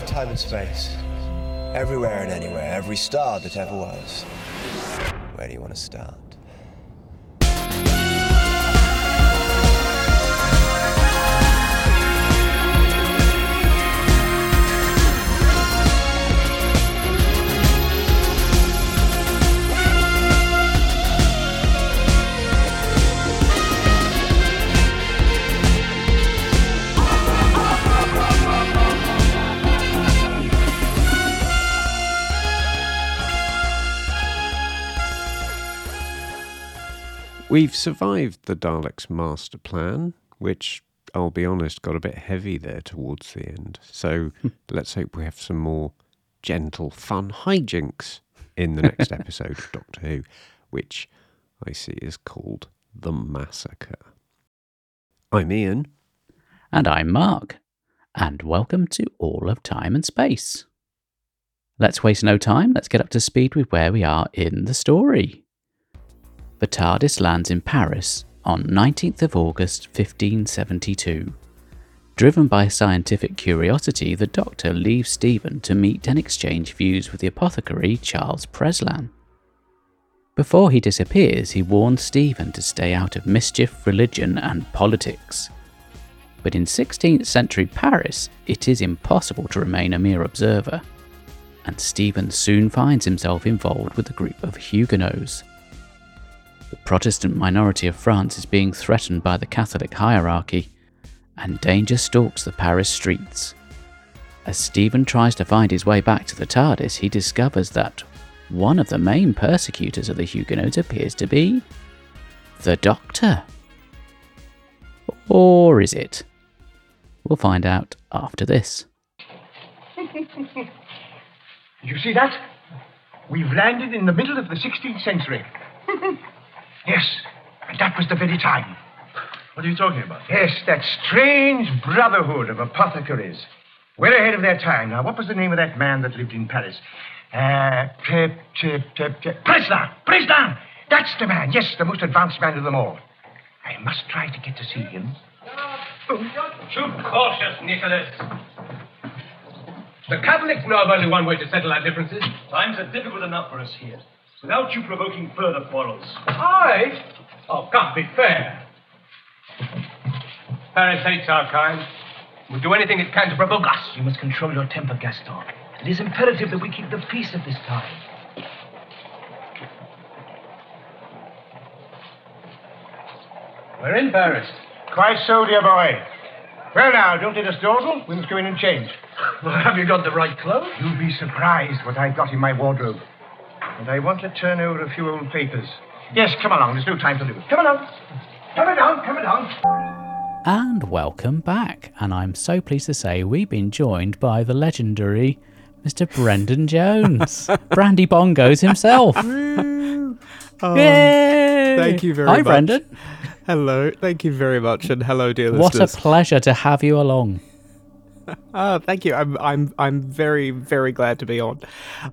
of time and space. Everywhere and anywhere, every star that ever was. Where do you want to start? We've survived the Daleks' master plan, which I'll be honest got a bit heavy there towards the end. So hmm. let's hope we have some more gentle, fun hijinks in the next episode of Doctor Who, which I see is called The Massacre. I'm Ian. And I'm Mark. And welcome to All of Time and Space. Let's waste no time, let's get up to speed with where we are in the story. The TARDIS lands in Paris on 19th of August 1572. Driven by scientific curiosity, the Doctor leaves Stephen to meet and exchange views with the apothecary Charles Preslin. Before he disappears, he warns Stephen to stay out of mischief, religion, and politics. But in 16th century Paris, it is impossible to remain a mere observer, and Stephen soon finds himself involved with a group of Huguenots. The Protestant minority of France is being threatened by the Catholic hierarchy, and danger stalks the Paris streets. As Stephen tries to find his way back to the TARDIS, he discovers that one of the main persecutors of the Huguenots appears to be the Doctor. Or is it? We'll find out after this. You see that? We've landed in the middle of the 16th century. yes, and that was the very time. What are you talking about? Yes, that strange brotherhood of apothecaries. Well ahead of their time. Now, what was the name of that man that lived in Paris? Uh, Pre- Pre- Pre- Pre- Preslin! Preslin! That's the man. Yes, the most advanced man of them all. I must try to get to see him. Too cautious, Nicholas. The Catholics know of only one way to settle our differences. Times are difficult enough for us here. Without you provoking further quarrels. I? Oh, can't be fair. Paris hates our kind. Will do anything it can to provoke us. You must control your temper, Gaston. It is imperative that we keep the peace at this time. We're in Paris. Quite so, dear boy. Well, now, don't let us dawdle. We must go in and change. Well, have you got the right clothes? You'll be surprised what I've got in my wardrobe. And I want to turn over a few old papers. Yes, come along. There's no time to lose. Come along. Come along, come along. And welcome back. And I'm so pleased to say we've been joined by the legendary Mr. Brendan Jones, Brandy Bongos himself. Oh, Yay! Thank you very Hi, much. Hi, Brendan. Hello, thank you very much, and hello, dear listeners. What a pleasure to have you along. Ah, thank you. I'm I'm I'm very very glad to be on,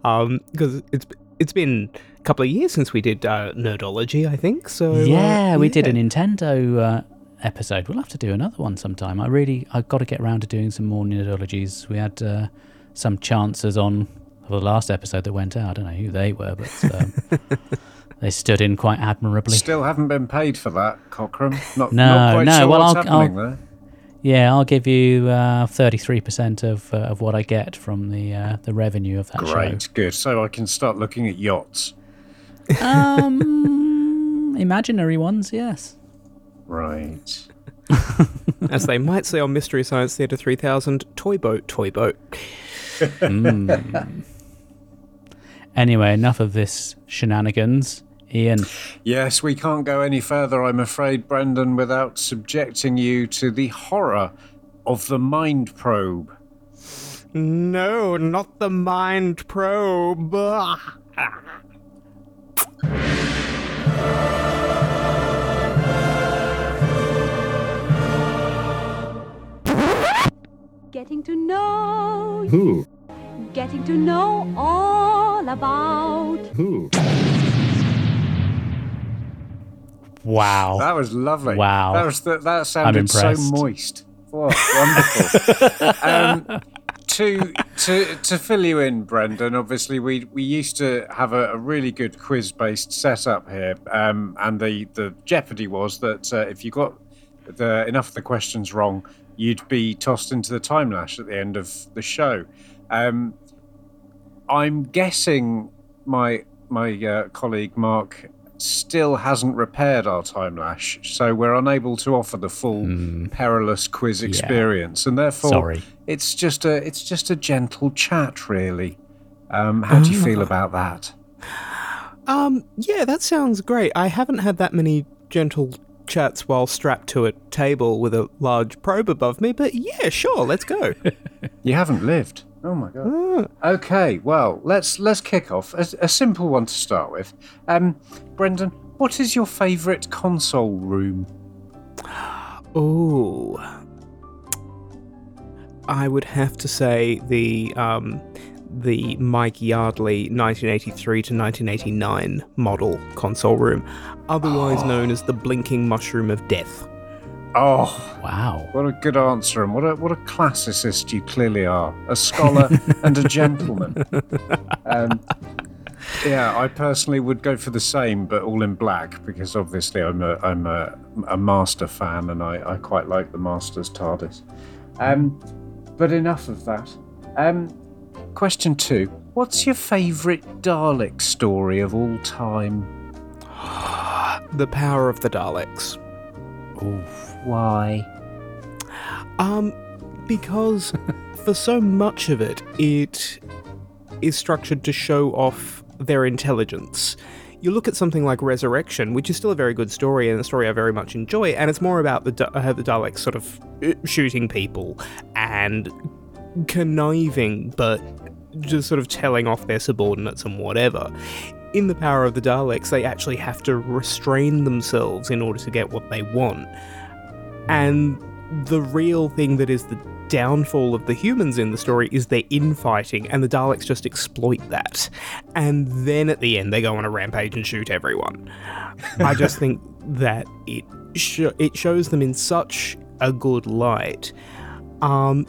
um, because it's it's been a couple of years since we did uh, Nerdology, I think. So uh, yeah, we did a. Nintendo uh, episode. We'll have to do another one sometime. I really, I've got to get around to doing some more nerdologies. We had uh, some chances on for the last episode that went out. I don't know who they were, but um, they stood in quite admirably. Still haven't been paid for that, Cochrane. Not, No, not quite no, sure well, what's I'll- happening I'll- there. Yeah, I'll give you uh, thirty-three percent of uh, of what I get from the uh, the revenue of that Great, good. So I can start looking at yachts. Um, imaginary ones, yes. Right. as they might say on Mystery Science Theatre 3000, toy boat, toy boat. Mm. Anyway, enough of this shenanigans. Ian, Yes, we can't go any further, I'm afraid, Brendan, without subjecting you to the horror of the mind probe. No, not the mind probe. Getting to know, Who? getting to know all about. Who? Wow. That was lovely. Wow. That was the, that sounded so moist. What wonderful. um, to to to fill you in, Brendan. Obviously, we we used to have a, a really good quiz-based setup here, um, and the the jeopardy was that uh, if you got the enough of the questions wrong, you'd be tossed into the time lash at the end of the show. Um, I'm guessing my my uh, colleague Mark still hasn't repaired our time lash, so we're unable to offer the full perilous quiz experience, and therefore Sorry. it's just a it's just a gentle chat, really. Um, how do you feel about that? Um, yeah, that sounds great. I haven't had that many gentle chats while strapped to a table with a large probe above me, but yeah, sure, let's go. You haven't lived. Oh my god. Okay, well let's let's kick off. A, a simple one to start with. Um, Brendan, what is your favourite console room? Oh, I would have to say the um the Mike Yardley 1983 to 1989 model console room, otherwise known as the blinking mushroom of death. Oh, Wow. what a good answer, and what a what a classicist you clearly are. A scholar and a gentleman. Um, yeah, I personally would go for the same, but all in black because obviously I'm a I'm a, a master fan, and I, I quite like the Master's TARDIS. Um, but enough of that. Um, question two: What's your favourite Dalek story of all time? The power of the Daleks. Why? Um, because for so much of it, it is structured to show off their intelligence. You look at something like Resurrection, which is still a very good story and a story I very much enjoy, and it's more about the Da- uh, the Daleks sort of uh, shooting people and conniving, but just sort of telling off their subordinates and whatever. In the power of the Daleks, they actually have to restrain themselves in order to get what they want. And the real thing that is the downfall of the humans in the story is their infighting, and the Daleks just exploit that. And then at the end, they go on a rampage and shoot everyone. I just think that it sho- it shows them in such a good light. Um,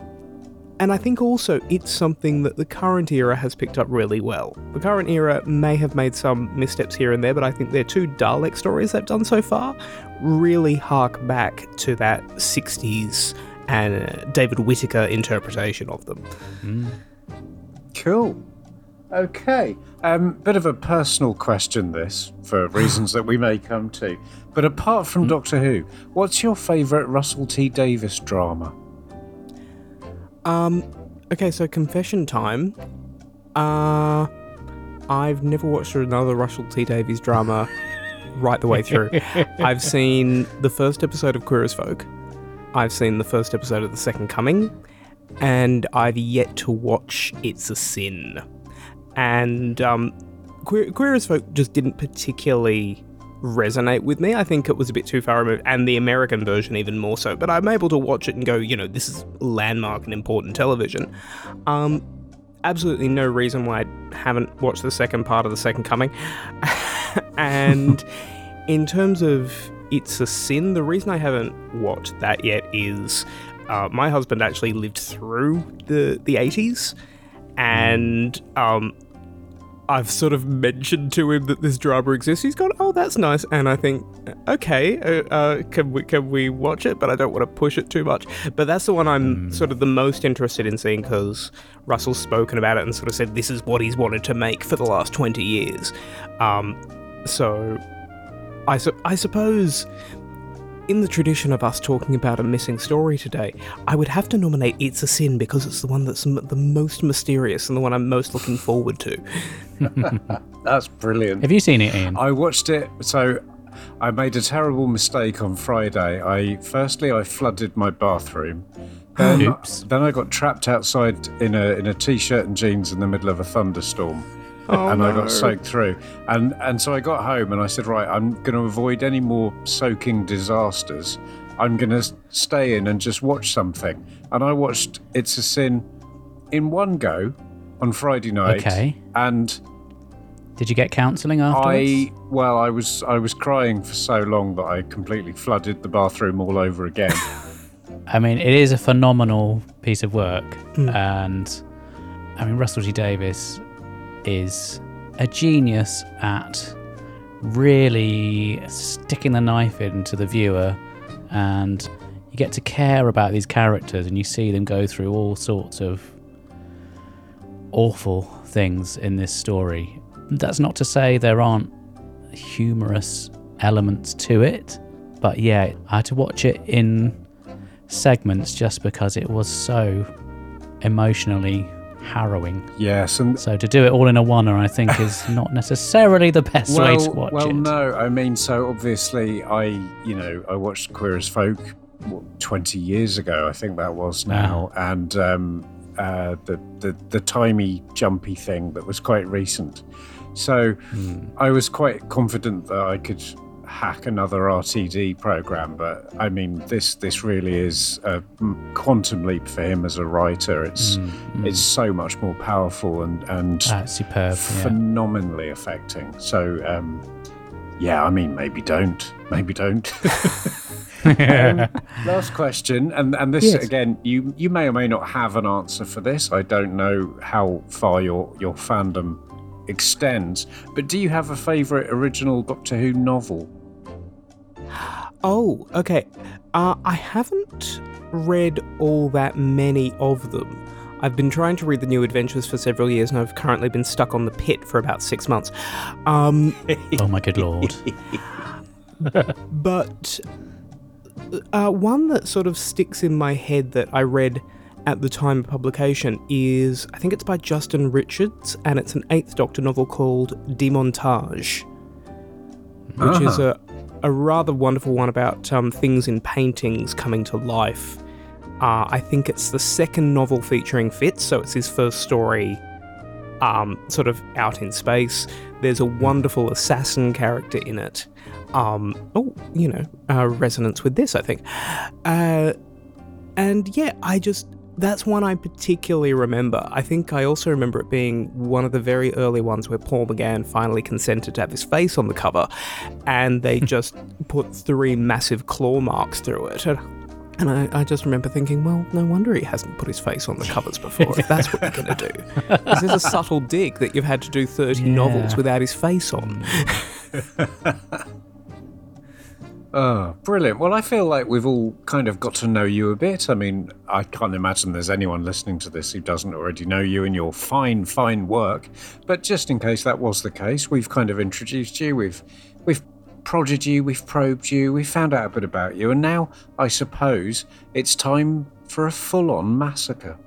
and I think also it's something that the current era has picked up really well. The current era may have made some missteps here and there, but I think their two Dalek stories they've done so far really hark back to that 60s and uh, David Whitaker interpretation of them. Cool. Okay. Um, bit of a personal question, this, for reasons that we may come to. But apart from Doctor Who, what's your favourite Russell T Davies drama? Um, okay, so confession time. Uh, I've never watched another Russell T Davies drama right the way through. I've seen the first episode of Queer as Folk. I've seen the first episode of The Second Coming, and I've yet to watch It's a Sin. And um, Queer, Queer as Folk just didn't particularly resonate with me. I think it was a bit too far removed, and the American version even more so. But I'm able to watch it and go, you know, this is landmark and important television. Um, absolutely no reason why I haven't watched the second part of the Second Coming. and in terms of It's a Sin, the reason I haven't watched that yet is uh, my husband actually lived through the the 80s, and um, I've sort of mentioned to him that this drama exists. He's gone, "Oh, that's nice," and I think, okay, uh, uh, can we can we watch it? But I don't want to push it too much. But that's the one I'm sort of the most interested in seeing because Russell's spoken about it and sort of said this is what he's wanted to make for the last twenty years. Um, so, I su- I suppose. In the tradition of us talking about a missing story today, I would have to nominate It's a Sin because it's the one that's m- the most mysterious and the one I'm most looking forward to. That's brilliant. Have you seen it, Ian? I watched it, so I made a terrible mistake on Friday. I firstly I flooded my bathroom. Then, Oops. then I got trapped outside in a in a t-shirt and jeans in the middle of a thunderstorm. Oh, and I got soaked through. And and so I got home and I said, right, I'm going to avoid any more soaking disasters. I'm going to stay in and just watch something. And I watched It's a Sin in one go on Friday night. Okay. And Did you get counselling afterwards? I well, I was I was crying for so long that I completely flooded the bathroom all over again. I mean, it is a phenomenal piece of work, hmm. and I mean, Russell T Davies is a genius at really sticking the knife into the viewer, and you get to care about these characters, and you see them go through all sorts of awful things in this story. That's not to say there aren't humorous elements to it, but yeah, I had to watch it in segments just because it was so emotionally harrowing. Yes, and So to do it all in a one, I think, is not necessarily the best way to well, watch well, it. no, I mean, so obviously, I, you know, I watched Queer as Folk what, 20 years ago, I think that was now, and um, uh, the, the the timey, jumpy thing that was quite recent. So Hmm. I was quite confident that I could hack another RTD program, but I mean, this this really is a quantum leap for him as a writer. It's Hmm, it's so much more powerful and and Ah, superb. Yeah. phenomenally affecting. So, um, yeah, I mean, maybe don't, maybe don't. Um, last question, and and this Yes. again, you you may or may not have an answer for this. I don't know how far your your fandom extends, but do you have a favourite original Doctor Who novel? Oh, okay. Uh, I haven't read all that many of them. I've been trying to read the new adventures for several years, and I've currently been stuck on the pit for about six months. Um, oh my good lord. but uh, one that sort of sticks in my head that I read at the time of publication is I think it's by Justin Richards, and it's an Eighth Doctor novel called Demontage, which is a, a rather wonderful one about um, things in paintings coming to life. Uh, I think it's the second novel featuring Fitz, so it's his first story um, sort of out in space. There's a wonderful assassin character in it. Um, oh, you know, uh, resonance with this, I think. Uh, and yeah, I just. That's one I particularly remember. I think I also remember it being one of the very early ones where Paul McGann finally consented to have his face on the cover, and they hmm. just put three massive claw marks through it. And and I, I just remember thinking, well, no wonder he hasn't put his face on the covers before, if that's what you're going to do. This is this a subtle dig that you've had to do 30 novels without his face on? Oh, brilliant. Well, I feel like we've all kind of got to know you a bit. I mean, I can't imagine there's anyone listening to this who doesn't already know you and your fine, fine work. But just in case that was the case, we've kind of introduced you. We've we've prodded you, we've probed you, we've found out a bit about you, and now I suppose it's time for a full-on massacre.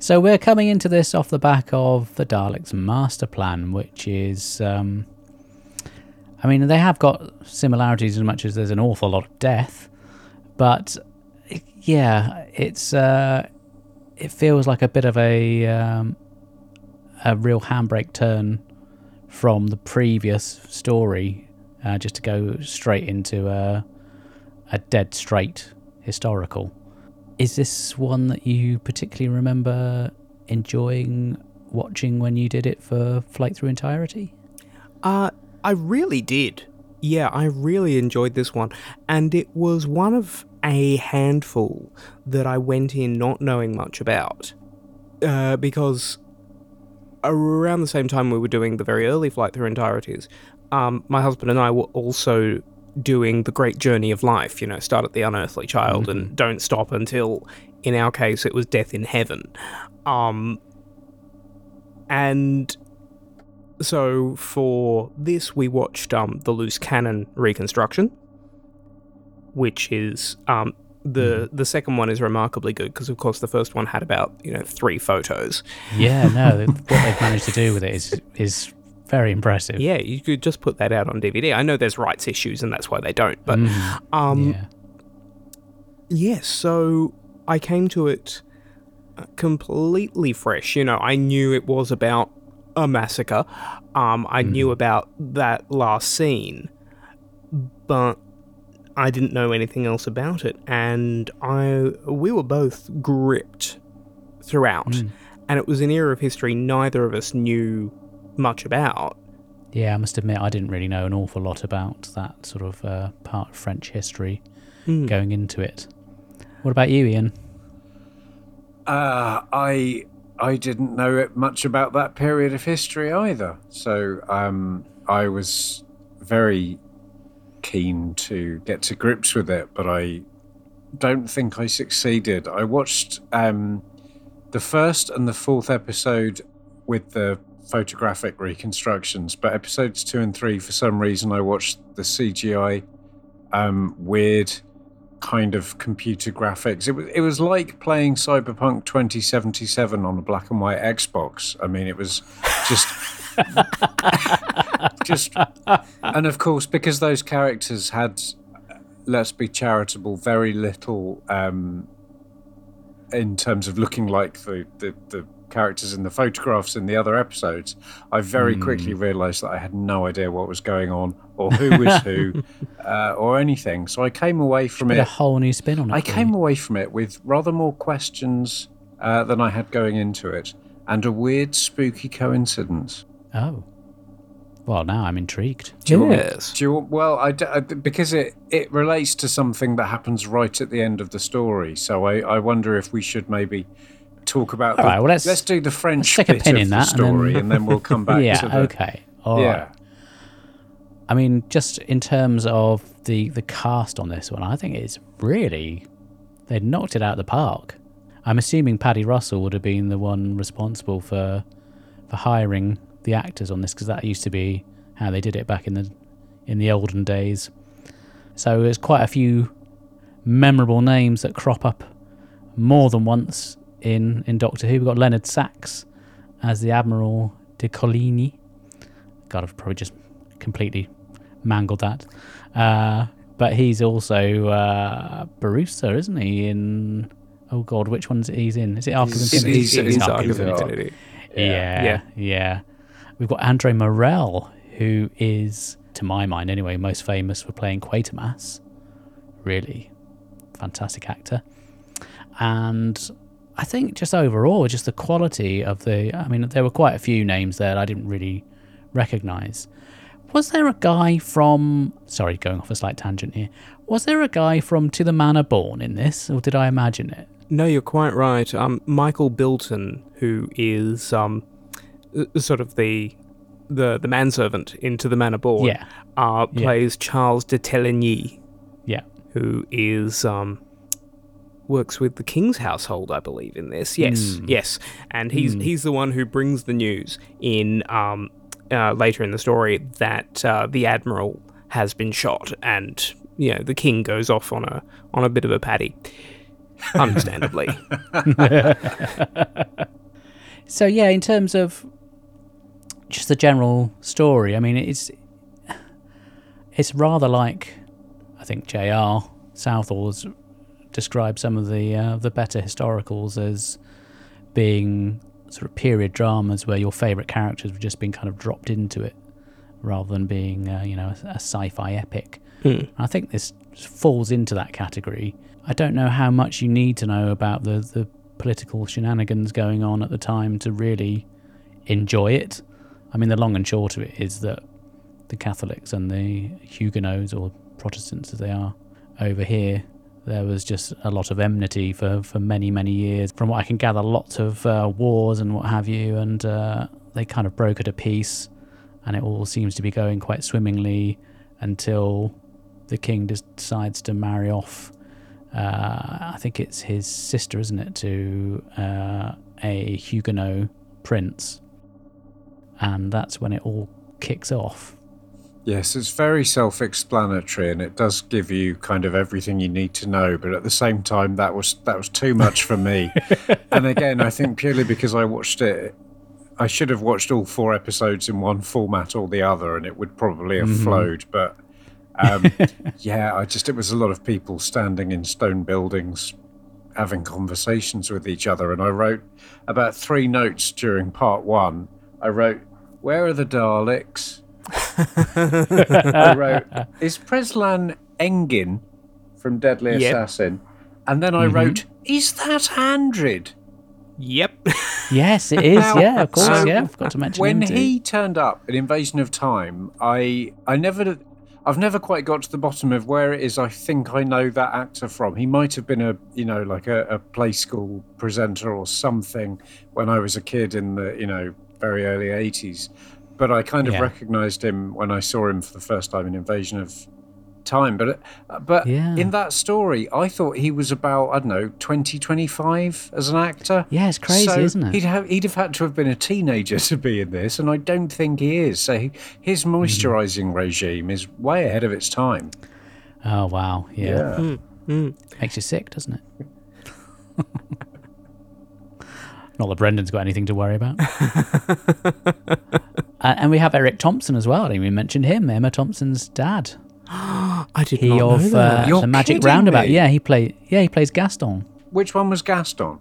So we're coming into this off the back of the Daleks' master plan, which is, um, I mean, they have got similarities as much as there's an awful lot of death, but yeah, it's uh, it feels like a bit of a um, a real handbrake turn from the previous story, uh, just to go straight into a a dead straight historical. Is this one that you particularly remember enjoying watching when you did it for Flight Through Entirety? Uh, I really did. Yeah, I really enjoyed this one. And it was one of a handful that I went in not knowing much about. Uh, because around the same time we were doing the very early Flight Through Entireties, um, my husband and I were also doing the great journey of life, you know, start at the unearthly child and don't stop until, in our case, it was death in heaven. Um, and so for this, we watched um, the loose cannon reconstruction, which is um, the the second one is remarkably good because of course the first one had about you know three photos. Yeah, no, what they've managed to do with it is is very impressive. Yeah, you could just put that out on DVD. I know there's rights issues and that's why they don't, but um, yeah. Yes, so I came to it uh, completely fresh. You know, I knew it was about a massacre. Um, I knew about that last scene, but I didn't know anything else about it, and I we were both gripped throughout. And it was an era of history neither of us knew much about. Yeah, I must admit, I didn't really know an awful lot about that sort of uh, part of French history going into it. What about you, Ian? Uh, I I didn't know much about that period of history either. So um, I was very keen to get to grips with it, but I don't think I succeeded. I watched um, the first and the fourth episode with the photographic reconstructions, but episodes two and three, for some reason, I watched the CGI um, weird kind of computer graphics. It was it was like playing Cyberpunk 2077 on a black and white Xbox. I mean, it was just just and of course because those characters had let's be charitable very little um in terms of looking like the the, the characters in the photographs in the other episodes i very quickly realized that i had no idea what was going on or who was who uh, or anything so i came away from it a whole new spin on it. I came you. away from it with rather more questions uh, than I had going into it, and a weird, spooky coincidence. Oh. Well, now I'm intrigued. Do you want Yes. do you want, well, I, d- I d- because it, it relates to something that happens right at the end of the story. So I, I wonder if we should maybe talk about. All the, right, well, let's- do the French stick a bit pin of in the that and then- story, and then, we'll come back yeah, to the. okay. All right. yeah. I mean, just in terms of the the cast on this one, I think it's really they knocked it out of the park. I'm assuming Paddy Russell would have been the one responsible for for hiring the actors on this because that used to be how they did it back in the in the olden days. So there's quite a few memorable names that crop up more than once in in Doctor Who. We've got Leonard Sachs as the Admiral de Coligny. God, I've probably just completely mangled that. Uh, but he's also uh, Borusa, isn't he? In oh god, which one's he's in? Is it Ark of He's- Infinity? he's- he's is Ark Ark of of Infinity. Infinity. Yeah, Yeah. yeah, We've got Andre Morell, who is, to my mind anyway, most famous for playing Quatermass. Really fantastic actor. And I think just overall, just the quality of the. I mean, there were quite a few names there I didn't really recognize. Was there a guy from. Sorry, going off a slight tangent here. Was there a guy from To the Manor Born in this, or did I imagine it? No, you're quite right. Um, Michael Bilton, who is um, uh, sort of the the the manservant into the Manor born, Yeah. uh, Yeah. plays Charles de Teligny, Yeah. who is um, works with the king's household, I believe, in this. Yes, Hmm. yes, and he's he's the one who brings the news in um, uh, later in the story that uh, the admiral has been shot, and you know the king goes off on a on a bit of a paddy, understandably. So yeah, in terms of just the general story, I mean, it's it's rather like I think J.R. Southall's described some of the uh, the better historicals as being sort of period dramas where your favourite characters have just been kind of dropped into it, rather than being uh, you know a, a sci-fi epic. I think this falls into that category. I don't know how much you need to know about the, the political shenanigans going on at the time to really enjoy it. I mean, the long and short of it is that the Catholics and the Huguenots, or Protestants as they are over here, there was just a lot of enmity for, for many, many years. From what I can gather, lots of uh, wars and what have you, and uh, they kind of broke at a peace, and it all seems to be going quite swimmingly until the king decides to marry off. Uh, I think it's his sister, isn't it, to uh, a Huguenot prince, and that's when it all kicks off. Yes, it's very self explanatory and it does give you kind of everything you need to know, but at the same time that was that was too much for me. and again, I think purely because I watched it I should have watched all four episodes in one format or the other and it would probably have flowed, but um, yeah, I just it was a lot of people standing in stone buildings having conversations with each other and I wrote about three notes during part 1. I wrote where are the Daleks? I wrote, is Preslin Engin from Deadly Yep. Assassin? And then I mm-hmm. wrote, is that Andred? yep. Yes, it is. Now, yeah, of course. so yeah, I forgot to mention When him too. he turned up in Invasion of Time, I I never I've never quite got to the bottom of where it is. I think I know that actor from. He might have been a, you know, like a, a play school presenter or something when I was a kid in the, you know, very early '80s. But I kind of Yeah. recognised him when I saw him for the first time in Invasion of Time. But, uh, but Yeah. in that story, I thought he was about I don't know 20, 25 as an actor. Yeah, it's crazy, So isn't it? He'd have he'd have had to have been a teenager to be in this, and I don't think he is. So he, his Mm-hmm. moisturising regime is way ahead of its time. Oh wow, yeah. Yeah. Mm. Makes you sick, doesn't it? Not that Brendan's got anything to worry about. Uh, and we have Eric Thompson as well. I didn't even mention him. Emma Thompson's dad. I did He not know that. uh, You're the Magic kidding Roundabout. me. Yeah, he play. Yeah, he plays Gaston. Which one was Gaston?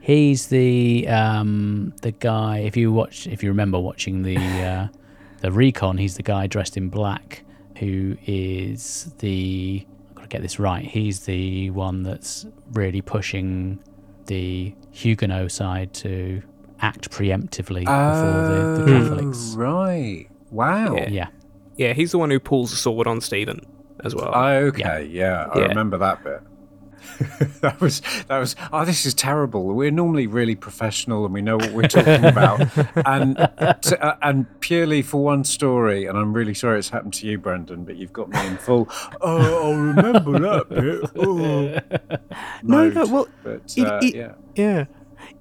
He's the um, the guy. If you watch, if you remember watching the uh, the recon, he's the guy dressed in black who is the. I've got to get this right. He's the one that's really pushing the Huguenot side to act preemptively before the, the Catholics. Oh, right. Wow. Yeah. Yeah. Yeah, he's the one who pulls the sword on Stephen as well. Okay, yeah, I Yeah. remember that bit. that was that was. Oh, this is terrible. We're normally really professional and we know what we're talking about, and t- uh, and purely for one story. And I'm really sorry it's happened to you, Brendan, but you've got me in full. Oh, I'll remember that bit. Oh. No, no, mode. well, but it- uh, it- yeah, Yeah.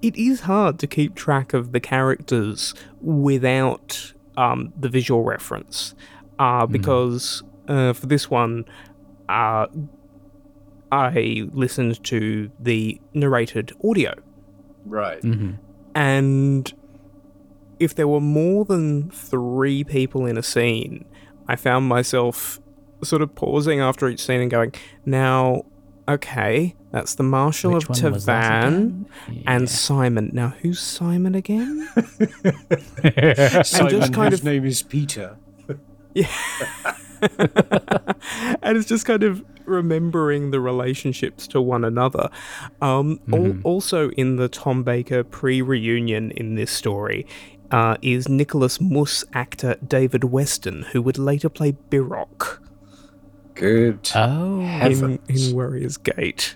It is hard to keep track of the characters without um, the visual reference. Uh, because uh, for this one, uh, I listened to the narrated audio. right. hmm And if there were more than three people in a scene, I found myself sort of pausing after each scene and going, now, okay, that's the Marshal Which of one Tavannes again? and Simon. Now, who's Simon again? Simon, kind whose of- name is Peter. yeah. and it's just kind of remembering the relationships to one another. Um, al- also, in the Tom Baker pre reunion in this story, uh, is Nicholas Muss actor David Weston, who would later play Biroc Good. Oh, in, Heavens. in Warrior's Gate.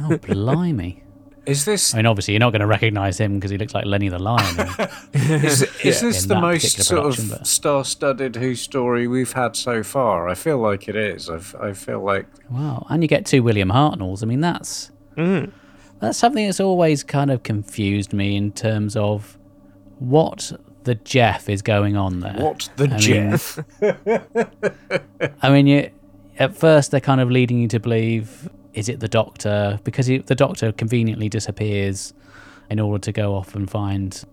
oh, blimey! Is this I mean, obviously, you're not going to recognise him because he looks like Lenny the Lion. Is, is this the most particular sort of but- star-studded Who story we've had so far? I feel like it is. I've, I feel like wow! And you get two William Hartnells. I mean, that's Mm. that's something that's always kind of confused me in terms of what the Jeff is going on there. what the I mean- Jeff? I mean, you, at first they're kind of leading you to believe is it the Doctor because he, the Doctor conveniently disappears in order to go off and find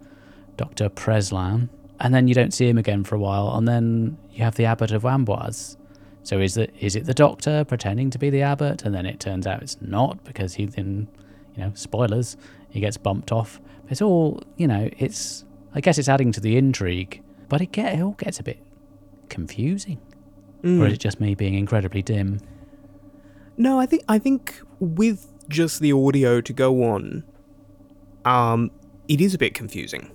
Doctor Preslin, and then you don't see him again for a while, and then you have the Abbot of Amboise. So is it is it the Doctor pretending to be the Abbot, and then it turns out it's not because he then, you know, spoilers, he gets bumped off. It's all you know. It's I guess it's adding to the intrigue, but it get it all gets a bit confusing. Or is it just me being incredibly dim? No, I think I think with just the audio to go on, um, it is a bit confusing.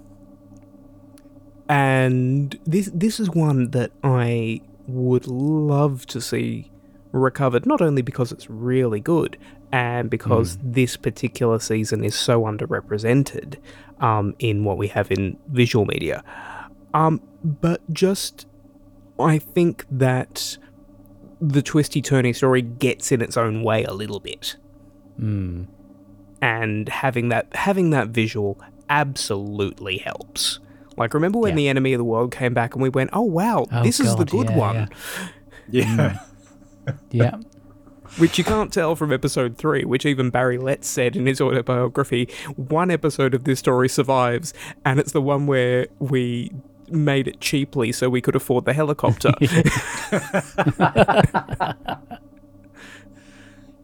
And this this is one that I would love to see recovered, not only because it's really good and because this particular season is so underrepresented um, in what we have in visual media, um, but just I think that the twisty turny story gets in its own way a little bit Hmm. and having that having that visual absolutely helps like remember when Yeah. the enemy of the world came back and we went oh wow Oh, this is the good yeah, one yeah. yeah. Yeah. which you can't tell from episode 3 which even barry letts said in his autobiography one episode of this story survives and it's the one where we made it cheaply so we could afford the helicopter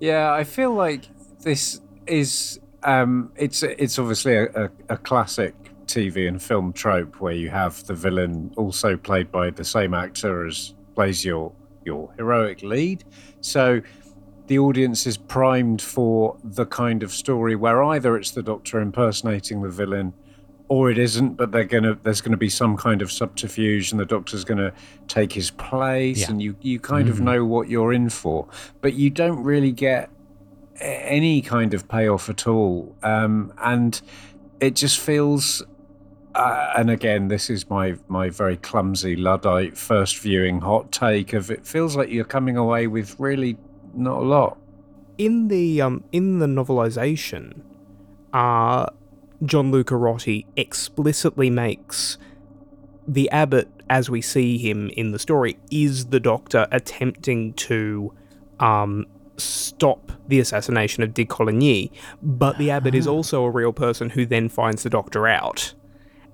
Yeah, I feel like this is um, it's it's obviously a, a, a classic TV and film trope where you have the villain also played by the same actor as plays your your heroic lead. So the audience is primed for the kind of story where either it's the Doctor impersonating the villain, or it isn't, but they're gonna there's gonna be some kind of subterfuge, and the Doctor's gonna take his place, Yeah. and you you kind of Mhm. know what you're in for, but you don't really get any kind of payoff at all, um, and it just feels. Uh, and again, this is my my very clumsy luddite first viewing hot take of it feels like you're coming away with really not a lot. in the um in the novelization, uh John Lucarotti explicitly makes the abbot as we see him in the story is the doctor attempting to um stop the assassination of de Coligny, but the abbot is also a real person who then finds the doctor out.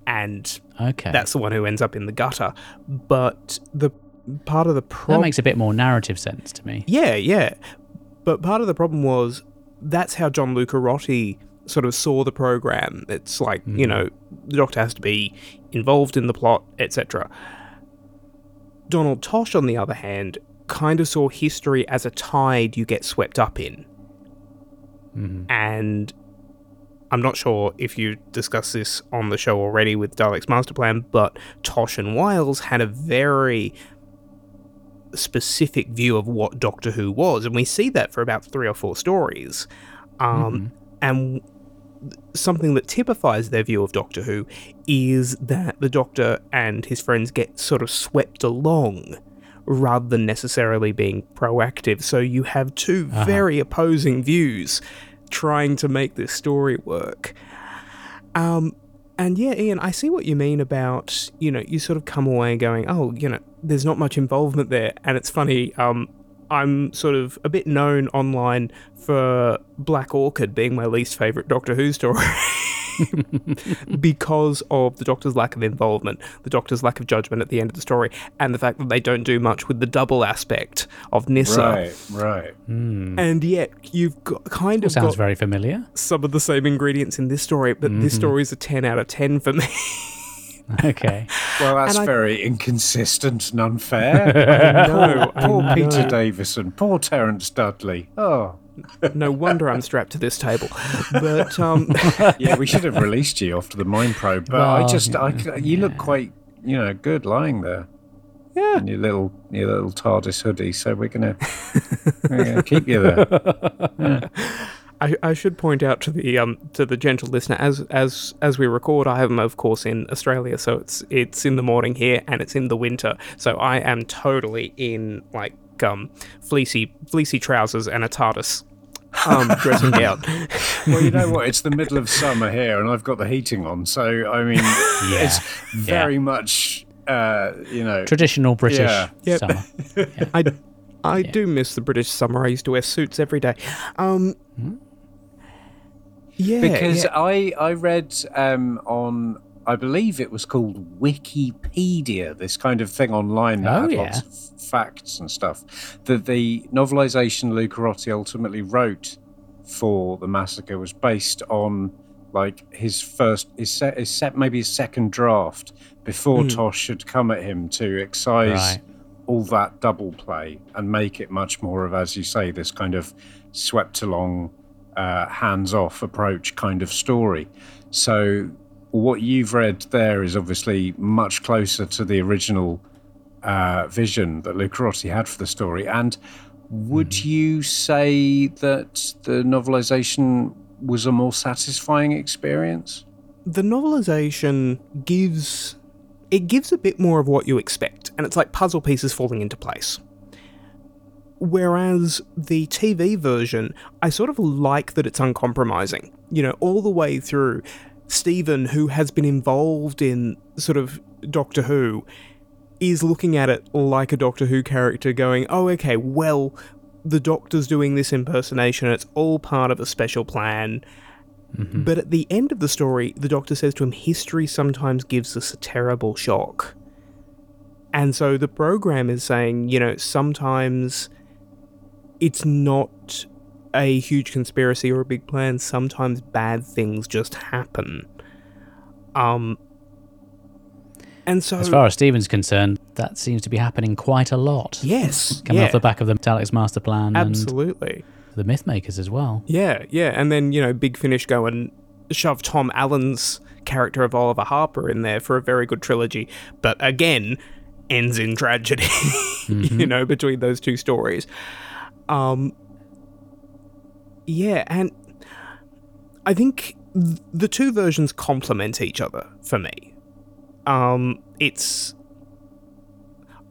And Okay. that's the one who ends up in the gutter. But the part of the problem. that makes a bit more narrative sense to me. yeah, yeah. But part of the problem was that's how John Lucarotti sort of saw the program. It's like, you mm-hmm. know, the doctor has to be involved in the plot, etc. Donald Tosh, on the other hand, kind of saw history as a tide you get swept up in. Mm-hmm. And I'm not sure if you discussed this on the show already with Dalek's Master Plan, but Tosh and Wiles had a very specific view of what Doctor Who was, and we see that for about three or four stories. Um, mm-hmm. And something that typifies their view of Doctor Who is that the Doctor and his friends get sort of swept along rather than necessarily being proactive. So you have 2 Uh-huh. very opposing views trying to make this story work. Um, and yeah, Ian, I see what you mean about, you know, you sort of come away going, oh, you know, there's not much involvement there. And it's funny, um, I'm sort of a bit known online for Black Orchid being my least favourite Doctor Who story. because of the Doctor's lack of involvement, the Doctor's lack of judgment at the end of the story, and the fact that they don't do much with the double aspect of Nyssa. Right, right. And yet, you've got, kind of sounds got very familiar. some of the same ingredients in this story, but this Mhm. story is a 10 out of 10 for me. Okay. Well, that's I- very inconsistent and unfair. I know, poor poor Peter. Davison, poor Terence Dudley. Oh, no wonder I'm strapped to this table. But um, yeah, we should have released you after the mine probe. But I Well, just, I, yeah, you look quite, you know, good lying there. Yeah. In your little, your little TARDIS hoodie. So we're gonna, we're gonna keep you there. Yeah. I, I should point out to the um to the gentle listener as as as we record, I am of course in Australia, so it's it's in the morning here and it's in the winter, so I am totally in like um fleecy fleecy trousers and a TARDIS um dressing gown. Well, you know what? It's the middle of summer here, and I've got the heating on. So I mean, it's very much, uh, you know, Traditional British Yeah. Yep. summer. I I do miss the British summer. I used to wear suits every day. Um. Yeah, because yeah. I I read um, on I believe it was called Wikipedia, this kind of thing online that Oh, had yeah. lots of facts and stuff. That the novelization Lucarotti ultimately wrote for the massacre was based on like his first his set his set maybe his second draft before Hmm. Tosh had come at him to excise Right. all that double play and make it much more of as you say this kind of swept along uh, hands-off approach kind of story. So what you've read there is obviously much closer to the original uh, vision that Lucarotti had for the story. And would you say that the novelization was a more satisfying experience? The novelization gives it gives a bit more of what you expect and it's like puzzle pieces falling into place whereas the TV version I sort of like that it's uncompromising you know all the way through. Stephen who has been involved in sort of Doctor Who is looking at it like a Doctor Who character going oh okay well the doctor's doing this impersonation. It's all part of a special plan. Mm-hmm. But at the end of the story, the doctor says to him, History sometimes gives us a terrible shock. And so the program is saying, you know, sometimes it's not a huge conspiracy or a big plan, sometimes bad things just happen. Um, and so. As far as Stephen's concerned, that seems to be happening quite a lot. Yes, Coming yeah. off the back of the Daleks Master Plan Absolutely. and the Mythmakers as well. Yeah, yeah, and then you know, Big Finish go and shove Tom Allen's character of Oliver Harper in there for a very good trilogy, but again, ends in tragedy, you know, between those two stories. Um, yeah, and I think th- the two versions complement each other for me. Um, it's.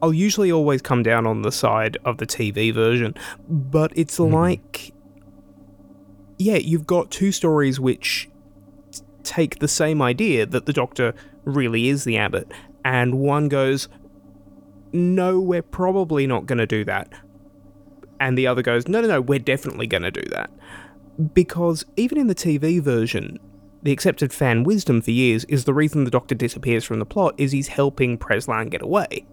I'll usually always come down on the side of the TV version, but it's like. Yeah, you've got two stories which t- take the same idea that the Doctor really is the Abbot, and one goes, No, we're probably not going to do that. And the other goes, No, no, no, we're definitely going to do that because even in the TV version, the accepted fan wisdom for years is the reason the Doctor disappears from the plot is he's helping Preslin get away.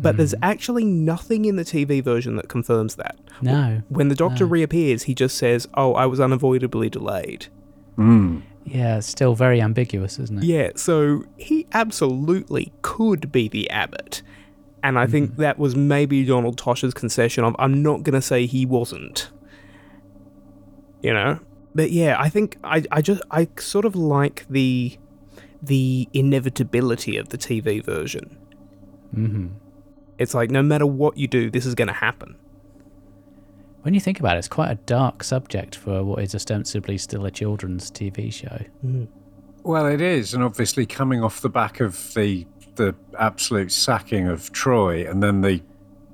But there's actually nothing in the TV version that confirms that. No. When the Doctor No. reappears, he just says, "Oh, I was unavoidably delayed." Mm. Yeah, it's still very ambiguous, isn't it? Yeah, so he absolutely could be the abbot. And I think that was maybe Donald Tosh's concession of I'm not going to say he wasn't. You know? But yeah, I think I, I just I sort of like the the inevitability of the TV version. hmm It's like no matter what you do, this is going to happen. When you think about it, it's quite a dark subject for what is ostensibly still a children's TV show. Well, it is, and obviously coming off the back of the the absolute sacking of Troy, and then the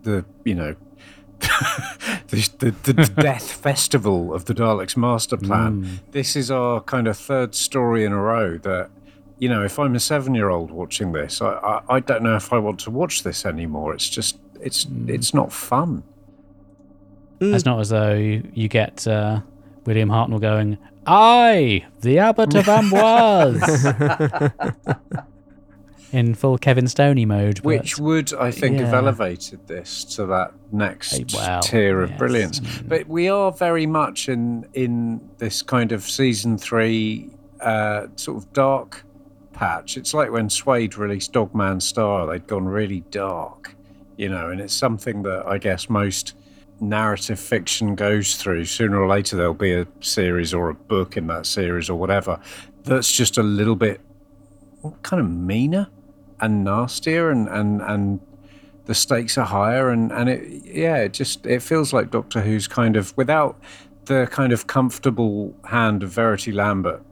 the you know the, the, the, the death festival of the Daleks master plan. This is our kind of third story in a row that. You know, if I'm a seven-year-old watching this, I, I, I don't know if I want to watch this anymore. It's just, it's, it's not fun. It's not as though you, you get uh, William Hartnell going, I, the Abbot of Amboise, in full Kevin Stoney mode. but- Which would, I think, have elevated this to that next tier of yes, brilliance. Mean- But we are very much in in this kind of season three uh, sort of dark patch. It's like when Suede released Dog Man Star; they'd gone really dark, you know. And it's something that I guess most narrative fiction goes through. Sooner or later, there'll be a series or a book in that series or whatever that's just a little bit kind of meaner and nastier and and and the stakes are higher. And and it yeah it just it feels like doctor who's kind of without the kind of comfortable hand of verity lambert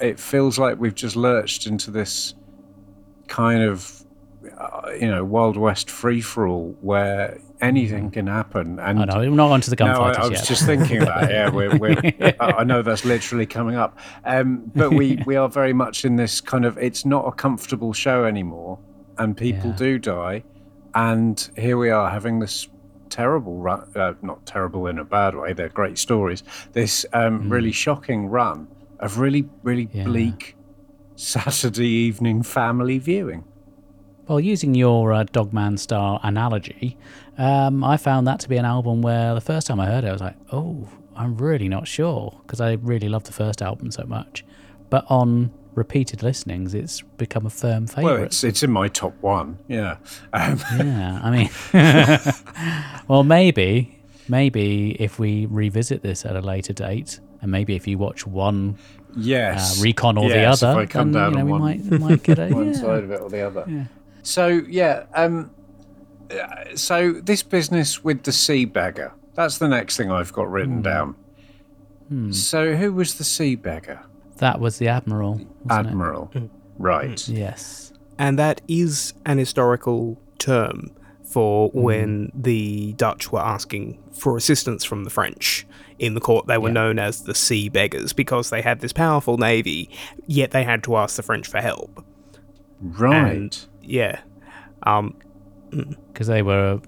it feels like we've just lurched into this kind of uh, you know wild west free for all where anything can happen and I know, we're not onto the no, I, gunfighters I was yet. just thinking that. Yeah, we're, we're, I know that's literally coming up, um, but we we are very much in this kind of. It's not a comfortable show anymore, and people Yeah. do die, and here we are having this terrible run. Uh, not terrible in a bad way. They're great stories. This um, really shocking run of really really Mm. Yeah. bleak Saturday evening family viewing. Well, using your uh, Dog Man Star analogy, um, I found that to be an album where the first time I heard it, I was like, oh, I'm really not sure, because I really loved the first album so much. But on repeated listenings, it's become a firm favourite. Well, it's it's in my top one. Yeah. Um, yeah, I mean, well, maybe, maybe if we revisit this at a later date, and maybe if you watch one uh, Yes. recon or Yes, the if other, I come then down you know, on we one. might might get a one yeah. side of it or the other. So yeah, um, uh, so this business with the sea beggar. That's the next thing I've got Hmm. written down. So who was the sea beggar? That was the admiral. wasn't it? Admiral. Right. Yes. And that is an historical term for when the Dutch were asking for assistance from the French in the court. They were Yeah. known as the Sea Beggars because they had this powerful navy, yet they had to ask the French for help. Right. And yeah. Um, because they were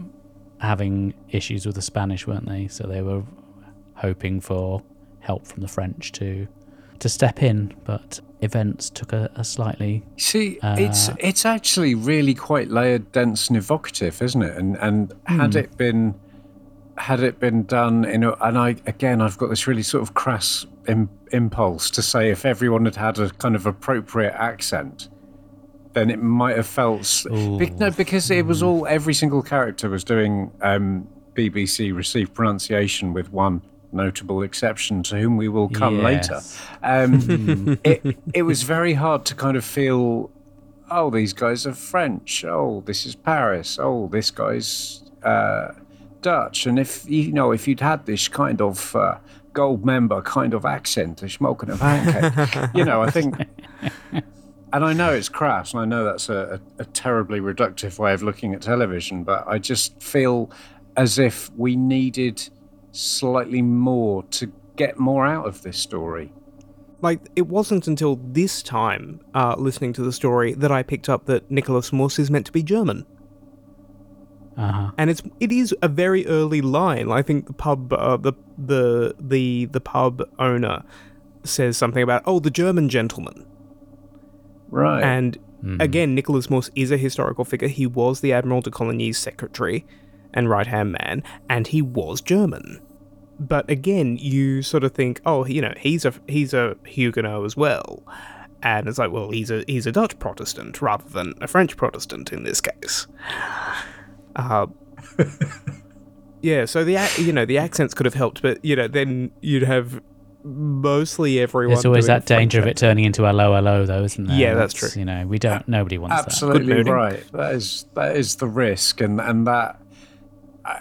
having issues with the Spanish, weren't they? So they were hoping for help from the French to to step in, but events took a, a slightly See, it's Uh, it's actually really quite layered, dense, and evocative, isn't it? And and had it been had it been done in a, and I again I've got this really sort of crass Im, impulse to say if everyone had had a kind of appropriate accent, then it might have felt no because it was all every single character was doing um, BBC received pronunciation with one notable exception to whom we will come later. Um, it, it was very hard to kind of feel, oh, these guys are French. Oh, this is Paris. Oh, this guy's uh, Dutch. And if you know, if you'd had this kind of uh, Goldmember kind of accent, to smoking a pancake, you know, I think. And I know it's crass, and I know that's a, a, a terribly reductive way of looking at television, but I just feel as if we needed slightly more to get more out of this story. Like, it wasn't until this time, uh, listening to the story, that I picked up that Nicholas Muss is meant to be German. Uh-huh. and it's it is a very early line. I think the pub uh, the the the the pub owner says something about oh the German gentleman, Right. and again Nicholas Muss is a historical figure. He was the Admiral de Coligny's secretary and right hand man, and he was German. But again, you sort of think, oh, you know, he's a he's a Huguenot as well, and it's like, well, he's a he's a Dutch Protestant rather than a French Protestant in this case. Uh, yeah, so the you know the accents could have helped, but you know then you'd have mostly everyone. There's always that danger of it turning into hello, hello, though, isn't there? Yeah, that's true. You know, we don't. Nobody wants that. Absolutely Good right. That is that is the risk, and and that uh,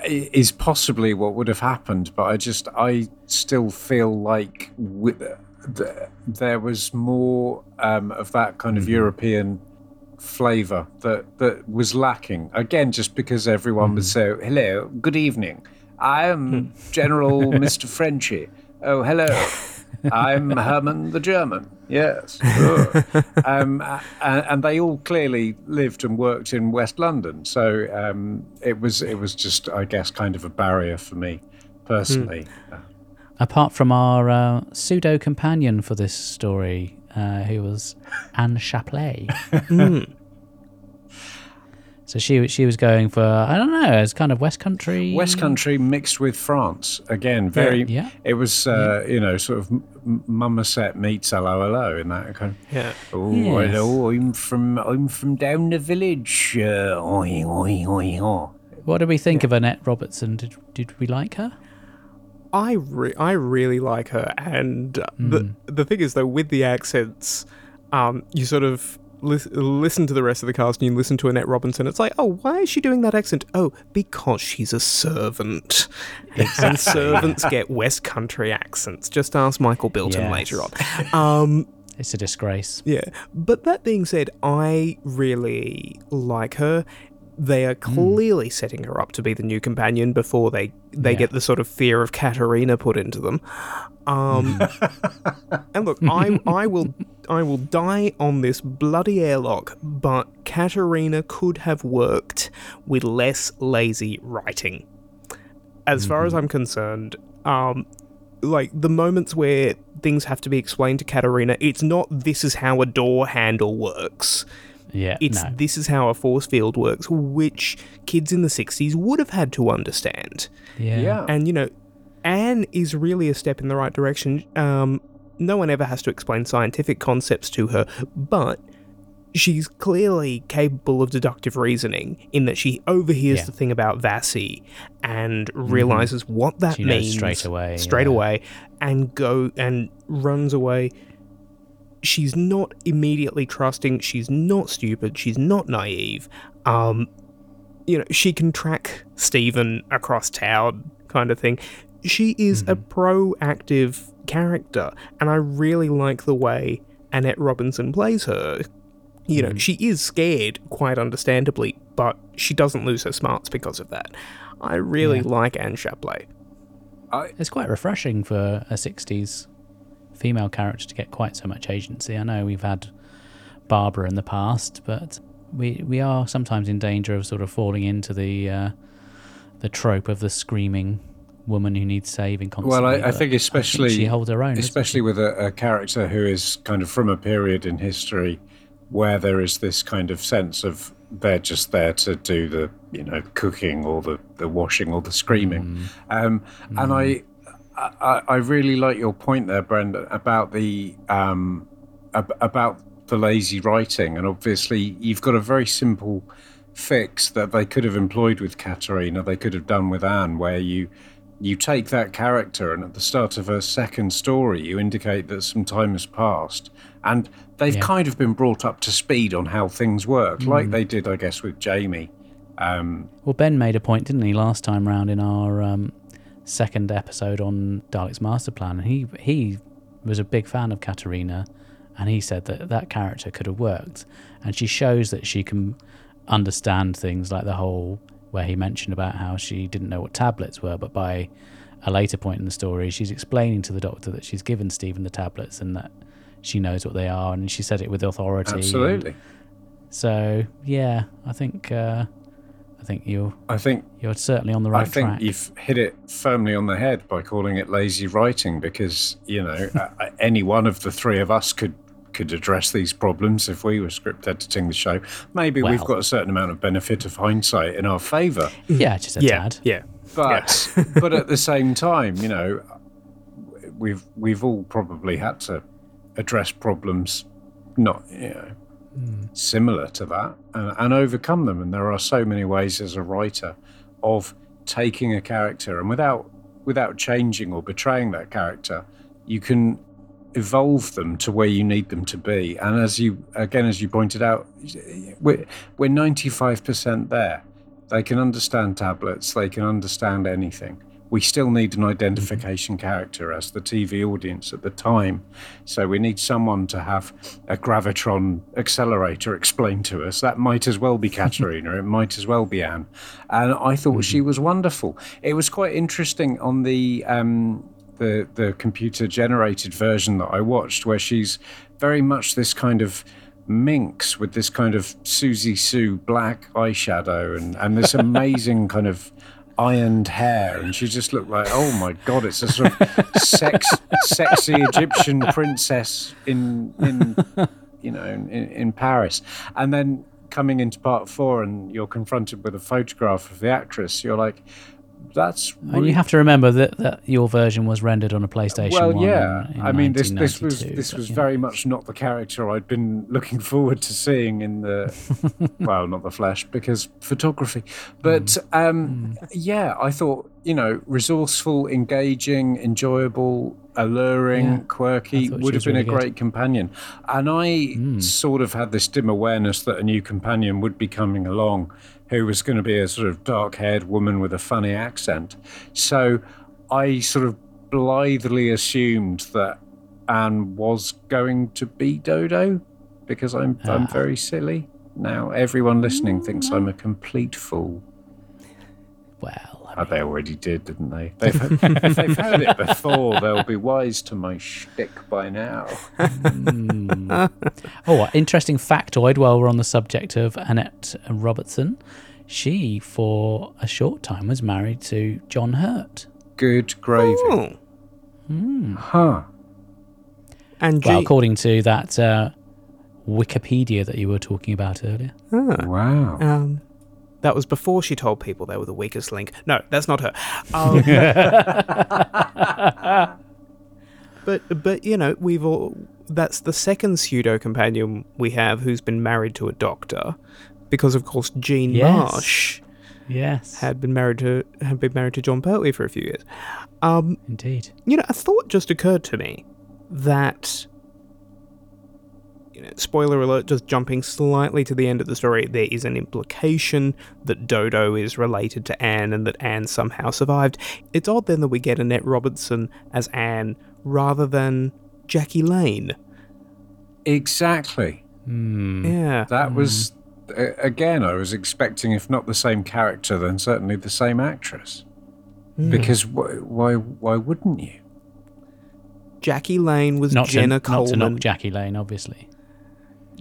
possibly what would have happened. But I just I still feel like with, th- there was more um, of that kind of European flavour that that was lacking. Again, just because everyone was so hello, good evening. I'm General Mister Frenchy. Oh, hello. I'm Herman the German. Yes. sure. um, and, and they all clearly lived and worked in West London, so um, it was it was just, I guess, kind of a barrier for me personally. that. Apart from our uh, pseudo companion for this story, uh, who was Anne Chaplet. So she she was going for I don't know, it's kind of West Country. West Country mixed with France again. Very. Yeah. It was uh, you know sort of m- m- Mummerset meets hello hello in that kind. Of, Yeah. oh Yes. hello, I'm from I'm from down the village. Uh, oi, oi, oi, oi. What did we think of Annette Robertson? Did did we like her? I re- I really like her, and uh, the the thing is though with the accents, um, you sort of lis- listen to the rest of the cast and you listen to Annette Robinson. It's like, oh, why is she doing that accent? Oh, because she's a servant, and servants get West Country accents. Just ask Michael Bilton Yes. later on. Um, It's a disgrace. yeah, but that being said, I really like her. They are clearly setting her up to be the new companion before they they Yeah. get the sort of fear of Katerina put into them. Um, and look, I I will I will die on this bloody airlock, but Katerina could have worked with less lazy writing. As far as I'm concerned, um, like the moments where things have to be explained to Katerina, it's not this is how a door handle works. Yeah, It's no. this is how a force field works, which kids in the 60s would have had to understand. yeah. Yeah. And you know, Anne is really a step in the right direction. Um, no one ever has to explain scientific concepts to her, but she's clearly capable of deductive reasoning in that she overhears Yeah. Mm-hmm. the thing about Vassy and realizes what that She means straight away, straight yeah. away, and go and runs away. She's not immediately trusting. She's not stupid. She's not naive. Um, you know, she can track Stephen across town, kind of thing. She is a proactive character, and I really like the way Annette Robinson plays her. You know, she is scared, quite understandably, but she doesn't lose her smarts because of that. I really like Anne Chaplet. It's quite refreshing for a 60s female character to get quite so much agency. I know we've had Barbara in the past, but we we are sometimes in danger of sort of falling into the uh, the trope of the screaming woman who needs saving constantly. Well, I, I think especially she holds her own, especially with a, a character who is kind of from a period in history where there is this kind of sense of they're just there to do the you know cooking or the, the washing or the screaming, um, and I, I I really like your point there, Brendan, about the um, ab- about the lazy writing, and obviously you've got a very simple fix that they could have employed with Katerina, they could have done with Anne, where you you take that character, and at the start of her second story, you indicate that some time has passed, and they've Yeah. kind of been brought up to speed on how things work, Hmm. like they did, I guess, with Jamie. Um, Well, Ben made a point, didn't he, last time round in our um, second episode on Dalek's master plan? And he he was a big fan of Katerina, and he said that that character could have worked, and she shows that she can understand things like the whole where he mentioned about how she didn't know what tablets were, but by a later point in the story, she's explaining to the doctor that she's given Stephen the tablets and that she knows what they are, and she said it with authority. absolutely. so yeah, I think uh, I think you I think you're certainly on the right I think track. you've hit it firmly on the head by calling it lazy writing because you know any one of the three of us could could address these problems if we were script editing the show. Maybe we've got a certain amount of benefit of hindsight in our favour, Yeah, just a yeah, tad. yeah. but but at the same time, you know, we've we've all probably had to address problems not you know hmm. similar to that and, and overcome them. And there are so many ways as a writer of taking a character and without without changing or betraying that character, you can evolve them to where you need them to be. And as you again, as you pointed out, we're we're ninety five percent there. They can understand tablets. They can understand anything. We still need an identification character as the TV audience at the time. So we need someone to have a gravitron accelerator explained to us. That might as well be Katerina. it might as well be Anne. And I thought she was wonderful. It was quite interesting on the um, the the computer generated version that I watched, where she's very much this kind of minx with this kind of Siouxsie Sioux black eyeshadow and and this amazing kind of ironed hair. And she just looked like oh my god it's a sort of sex sexy Egyptian princess in in you know in, in Paris. And then coming into part four and you're confronted with a photograph of the actress you're like that's And you have to remember that, that your version was rendered on a PlayStation. well, 1 yeah. in- in I mean, this this was this but, was know. very much not the character I'd been looking forward to seeing in the well, not the flesh because photography. But Mm. um, yeah, I thought you know, resourceful, engaging, enjoyable, alluring, Yeah, quirky would have been really a good. Mm. great companion. And I sort of had this dim awareness that a new companion would be coming along who was going to be a sort of dark haired woman with a funny accent. So I sort of blithely assumed that Anne was going to be Dodo because I'm, I'm Ah. very silly. Now everyone listening thinks I'm a complete fool. Well, Oh, they already did, didn't they? They've, if they've heard it before, they'll be wise to my shtick by now. Oh, interesting factoid while we're on the subject of Annette Robertson. She, for a short time, was married to John Hurt. Good gravy. Oh. Huh. And Well, G- according to that uh, Wikipedia that you were talking about earlier. Wow. um, that was before she told people they were the weakest link. No, that's not her. Um, but but you know we've all that's the second pseudo companion we have who's been married to a doctor, because of course Jean Yes. Marsh Yes, had been married to had been married to Jon Pertwee for a few years. Um, indeed. you know, a thought just occurred to me that, you know, spoiler alert, just jumping slightly to the end of the story, there is an implication that Dodo is related to Anne and that Anne somehow survived. It's odd then that we get Annette Robertson as Anne rather than Jackie Lane. Exactly. Hmm. Yeah. That hmm. was, again, I was expecting, if not the same character, then certainly the same actress. Hmm. Because wh- why, why wouldn't you? Jackie Lane was Not to, Jenna not to knock Jackie Lane, obviously.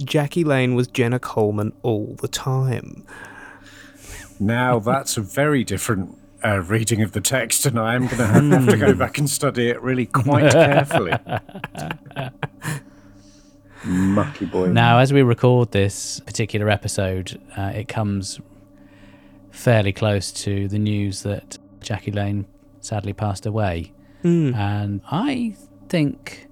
Jackie Lane was Jenna Coleman all the time. Now that's a very different uh, reading of the text, and I am going to have to go back and study it really quite carefully. Mucky boy. Now, as we record this particular episode, uh, it comes fairly close to the news that Jackie Lane sadly passed away. And I think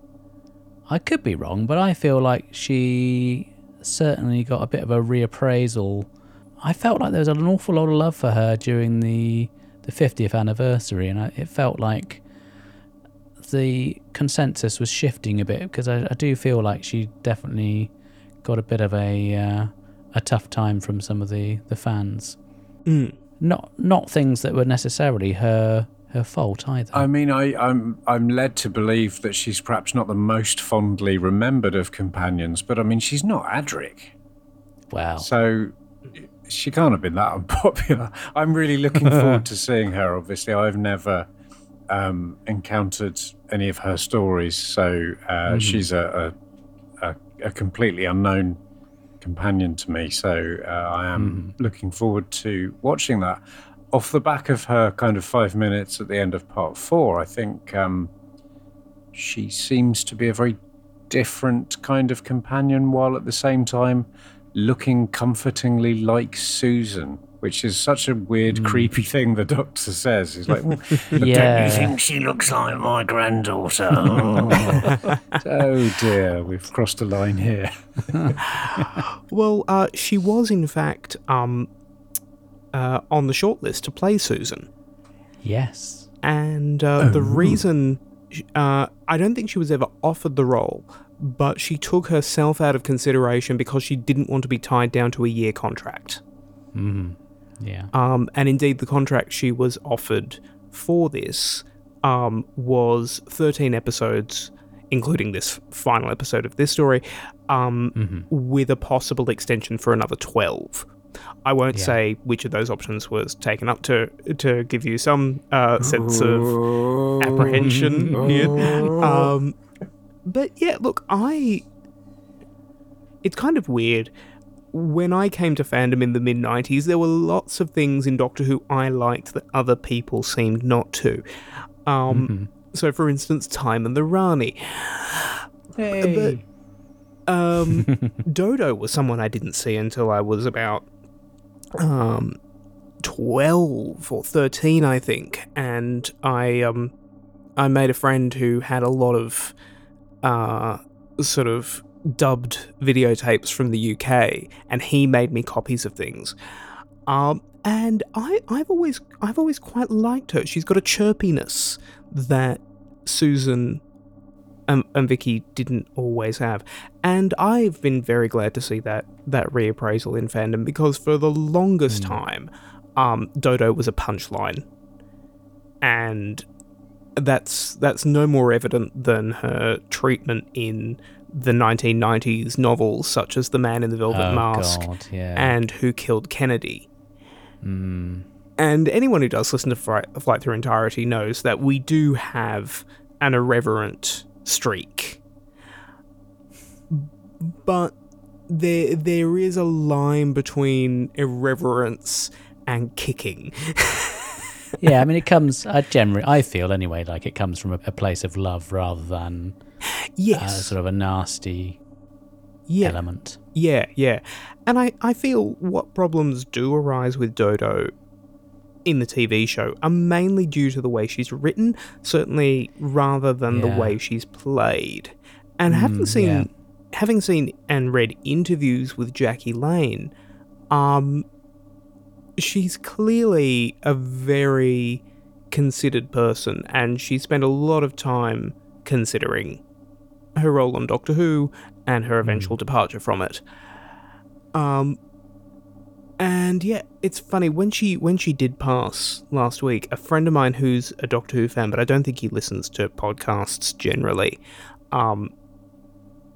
I could be wrong, but I feel like she certainly got a bit of a reappraisal. I felt like there was an awful lot of love for her during the the 50th anniversary, and I, it felt like the consensus was shifting a bit because I, I do feel like she definitely got a bit of a uh, a tough time from some of the the fans. Mm. Not not things that were necessarily her her fault either. I mean, I, I'm I'm led to believe that she's perhaps not the most fondly remembered of companions, but I mean, she's not Adric, wow. so she can't have been that unpopular. I'm really looking forward to seeing her. Obviously, I've never um, encountered any of her stories, so uh, she's a, a, a a completely unknown companion to me. So uh, I am looking forward to watching that. Off the back of her kind of five minutes at the end of part four, I think um, she seems to be a very different kind of companion, while at the same time looking comfortingly like Susan. Which is such a weird, creepy thing the doctor says. He's like, well, yeah. Don't you think she looks like my granddaughter. oh. oh dear, we've crossed a line here. Well, uh, she was in fact um, uh, on the shortlist to play Susan, Yes. and uh, the reason uh, I don't think she was ever offered the role, but she took herself out of consideration because she didn't want to be tied down to a year contract. Yeah. Um, and indeed, the contract she was offered for this um, was 13 episodes, including this final episode of this story, um, with a possible extension for another 12. I won't Yeah. say which of those options was taken up to to give you some uh, sense of apprehension here. Um, but yeah, look, I. It's kind of weird. When I came to fandom in the mid 90s, there were lots of things in Doctor Who I liked that other people seemed not to. Um, So, for instance, Time and the Rani. But, um, Dodo was someone I didn't see until I was about um, 12 or 13, I think. And I, um, I made a friend who had a lot of uh, sort of dubbed videotapes from the UK, and he made me copies of things. Um, and I, I've always, I've always quite liked her. She's got a chirpiness that Susan and, and Vicky didn't always have. And I've been very glad to see that that reappraisal in fandom because for the longest time, um, Dodo was a punchline, and that's that's no more evident than her treatment in the 1990s novels such as The Man in the Velvet oh, Mask God. Yeah. and Who Killed Kennedy. Mm. And anyone who does listen to Flight, Flight Through Entirety knows that we do have an irreverent streak. But there there is a line between irreverence and kicking. yeah, I mean, it comes. I generally, I feel anyway, like it comes from a, a place of love rather than uh, Yes. sort of a nasty yeah. element. Yeah, yeah. And I, I feel what problems do arise with Dodo in the TV show are mainly due to the way she's written, certainly rather than the way she's played. And having Mm, seen yeah. having seen and read interviews with Jackie Lane, um she's clearly a very considered person and she spent a lot of time considering her role on Doctor Who and her eventual departure from it. Um and yeah, it's funny when she when she did pass last week, a friend of mine who's a Doctor Who fan, but I don't think he listens to podcasts generally. Um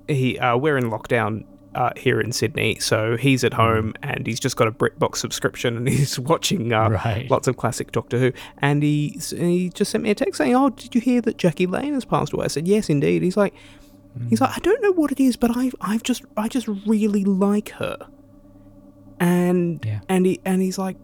he uh, we're in lockdown uh, here in Sydney, so he's at home and he's just got a BritBox subscription and he's watching uh, Right. lots of classic Doctor Who. And he he just sent me a text saying, "Oh, did you hear that Jackie Lane has passed away?" I said, "Yes, indeed." He's like, he's like, I don't know what it is, but I I've just I just really like her. And Yeah. and he and he's like.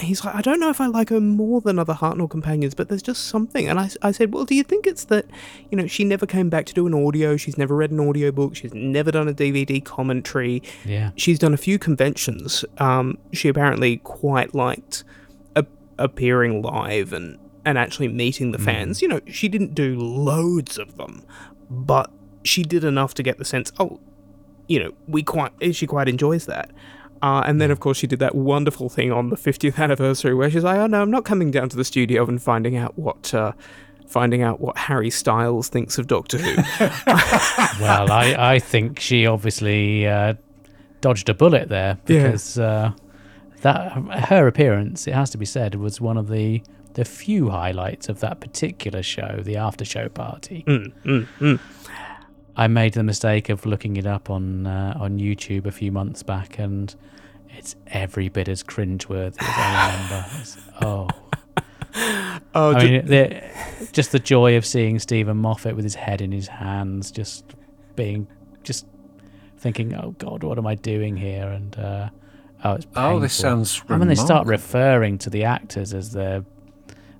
He's like, I don't know if I like her more than other Hartnell companions, but there's just something. And I, I said, Well, do you think it's that, you know, she never came back to do an audio? She's never read an audiobook. She's never done a DVD commentary Yeah. she's done a few conventions. Um, she apparently quite liked a- appearing live and, and actually meeting the fans. You know, she didn't do loads of them, but she did enough to get the sense, oh, you know, we quite she quite enjoys that. Uh, and then, of course, she did that wonderful thing on the 50th anniversary where she's like, "Oh no, I'm not coming down to the studio and finding out what, uh, finding out what Harry Styles thinks of Doctor Who." well, I, I think she obviously uh, dodged a bullet there Yeah. because uh, that her appearance, it has to be said, was one of the the few highlights of that particular show, the after show party. Mm, mm, mm. I made the mistake of looking it up on uh, on YouTube a few months back, and it's every bit as cringeworthy as I remember. It's- oh, Oh, I ju- mean, the, just the joy of seeing Steven Moffat with his head in his hands, just being, just thinking, "Oh God, what am I doing here?" And uh, oh, it's painful. Oh, this sounds I mean, they start referring to the actors as their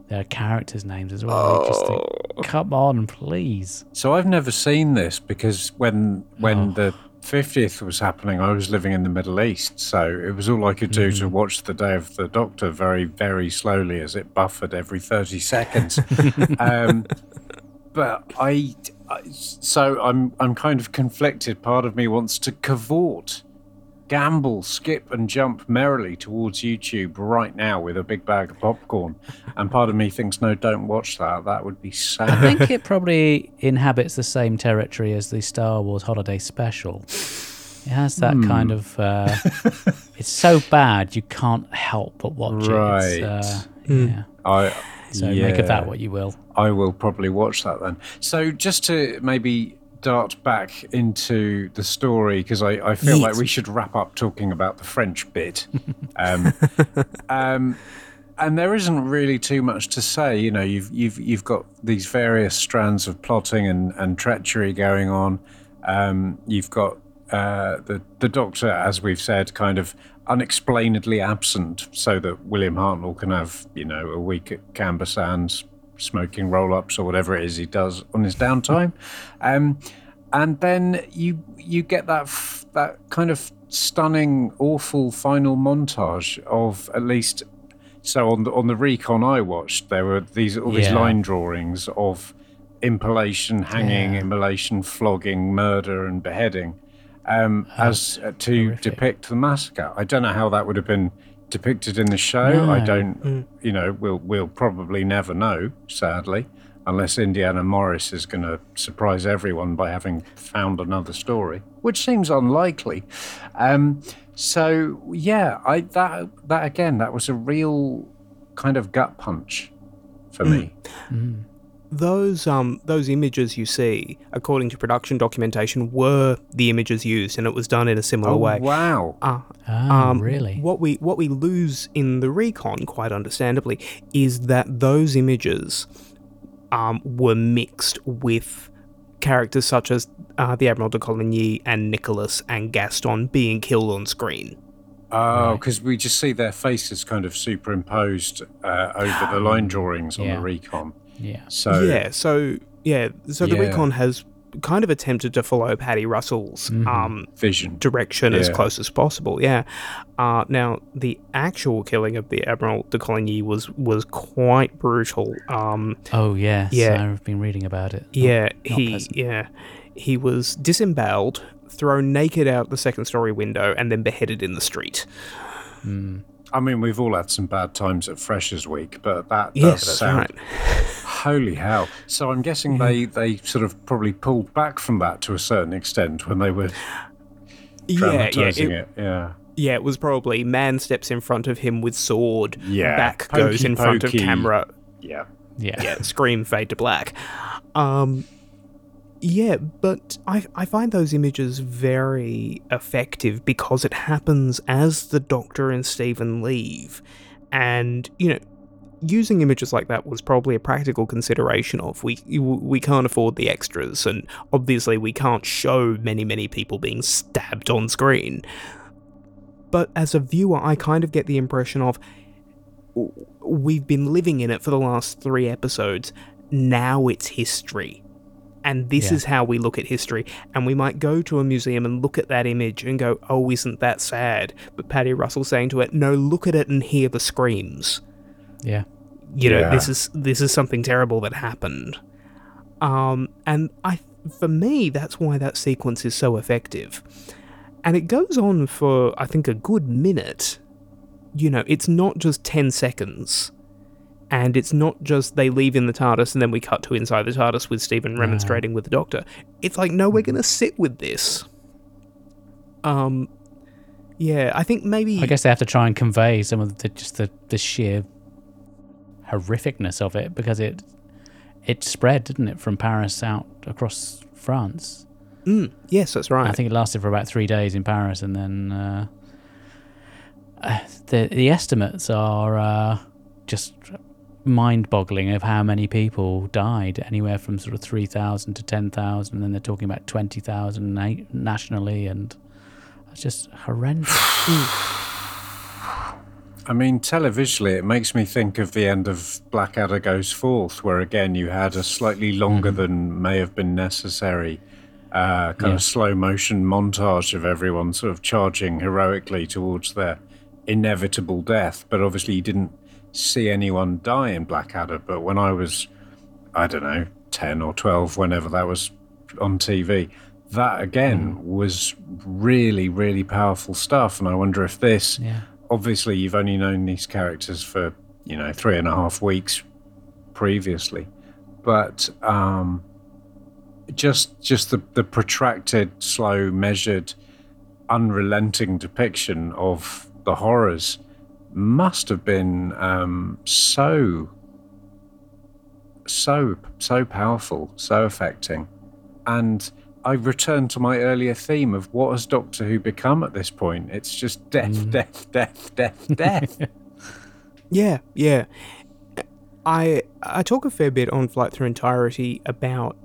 their characters' names as well, you just think, "Come on, please." So I've never seen this because when when Oh. the fiftieth was happening, I was living in the Middle East, so it was all I could do Mm-hmm. to watch the Day of the Doctor very very slowly as it buffered every thirty seconds. um, but I, I, so I'm I'm kind of conflicted. Part of me wants to cavort. Gamble, skip, and jump merrily towards YouTube right now with a big bag of popcorn. And part of me thinks, no, don't watch that. That would be sad. I think it probably inhabits the same territory as the Star Wars Holiday Special. It has that Hmm. kind of. Uh, it's so bad you can't help but watch it. Right. uh, Hmm. Yeah. I So make of that what you will. I will probably watch that then. So just to maybe dart back into the story because I, I feel like we should wrap up talking about the French bit. Um, um, and there isn't really too much to say. You know, you've you've you've got these various strands of plotting and, and treachery going on. Um, you've got uh, the the Doctor, as we've said, kind of unexplainedly absent, so that William Hartnell can have you know a week at Camber Sands smoking roll ups or whatever it is he does on his downtime. Um, and then you you get that f- that kind of stunning, awful final montage of at least. So on the on the recon I watched, there were these all these Yeah. line drawings of impalation, hanging, Yeah. immolation, flogging, murder, and beheading, um, as uh, to horrific. depict the massacre. I don't know how that would have been depicted in the show. I don't, mm. you know, we'll we'll probably never know, sadly, unless Indiana Morris is going to surprise everyone by having found another story, which seems unlikely. Um, so yeah, I that that again, that was a real kind of gut punch for mm. me. Mm. Those um those images you see, according to production documentation, were the images used, and it was done in a similar Oh way. wow! Uh, Oh, um, really? What we what we lose in the recon, quite understandably, is that those images um, were mixed with characters such as uh, the Admiral de Coligny and Nicholas and Gaston being killed on screen. Oh, because we just see their faces kind of superimposed uh, over the line drawings on Yeah. the recon. Yeah. So yeah, so yeah, so the Yeah. recon has kind of attempted to follow Paddy Russell's um, vision. direction as close as possible. Yeah. Uh, now the actual killing of the Admiral de Coligny was was quite brutal. Um, Oh yes. Yeah. I've been reading about it. Not- yeah, not he pleasant. yeah he was disemboweled, thrown naked out the second story window, and then beheaded in the street. I mean, we've all had some bad times at Freshers Week, but that Yes, does sound right. holy hell. So I'm guessing they they sort of probably pulled back from that to a certain extent when they were Yeah, yeah, dramatizing it, it. Yeah. yeah. It was probably man steps in front of him with sword. Yeah, Back goes pokey in front of camera. Yeah. Yeah. yeah, scream fade to black. Um, yeah, but I I find those images very effective because it happens as the Doctor and Stephen leave, and you know. Using images like that was probably a practical consideration of we we can't afford the extras and obviously we can't show many many people being stabbed on screen. But as a viewer I kind of get the impression of we've been living in it for the last three episodes. Now it's history. And this Yeah. is how we look at history. And we might go to a museum and look at that image and go, oh, isn't that sad? But Paddy Russell saying to it, no, look at it and hear the screams. Yeah. You know, Yeah. this is this is something terrible that happened. Um, and I, for me, that's why that sequence is so effective. And it goes on for, I think, a good minute. You know, it's not just 10 seconds. And it's not just they leave in the TARDIS and then we cut to inside the TARDIS with Stephen remonstrating with the Doctor. It's like, no, we're going to sit with this. Um, yeah, I think maybe. I guess they have to try and convey some of the just the, the sheer horrificness of it because it it spread, didn't it, from Paris out across France. Mm, yes, that's right. I think it lasted for about three days in Paris, and then uh, uh, the the estimates are uh, just mind-boggling of how many people died. Anywhere from sort of three thousand to ten thousand, and then they're talking about twenty thousand na- nationally, and it's just horrendous. I mean, televisually, it makes me think of the end of Blackadder Goes Forth, where again you had a slightly longer than may have been necessary, uh, kind Yeah. of slow motion montage of everyone sort of charging heroically towards their inevitable death. But obviously, you didn't see anyone die in Blackadder. But when I was, I don't know, 10 or 12, whenever that was on TV, that again was really, really powerful stuff. And I wonder if this yeah. obviously you've only known these characters for you know three and a half weeks previously but um just just the the protracted slow measured unrelenting depiction of the horrors must have been um so so so powerful so affecting and I return to my earlier theme of what has Doctor Who become at this point? It's just death, death, death, death, death. Yeah, yeah. I I talk a fair bit on Flight Through Entirety about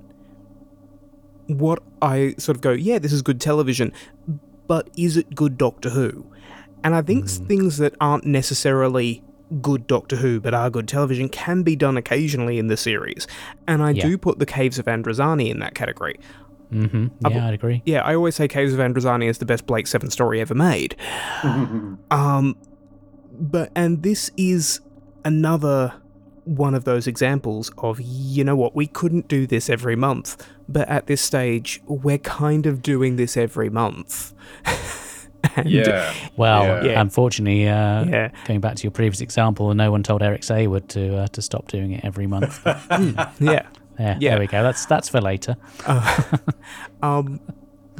what I sort of go, yeah, this is good television, but is it good Doctor Who? And I think things that aren't necessarily good Doctor Who but are good television can be done occasionally in the series. And I Yeah. do put the Caves of Androzani in that category. hmm Yeah, I'd agree. Yeah, I always say Caves of Androzani is the best Blake Seven story ever made. um, but and this is another one of those examples of you know what we couldn't do this every month, but at this stage we're kind of doing this every month. And- yeah. Well, Yeah. unfortunately, uh, Yeah. going back to your previous example, no one told Eric Saward to uh, to stop doing it every month. But yeah. yeah, Yeah. there we go. That's that's for later. Um,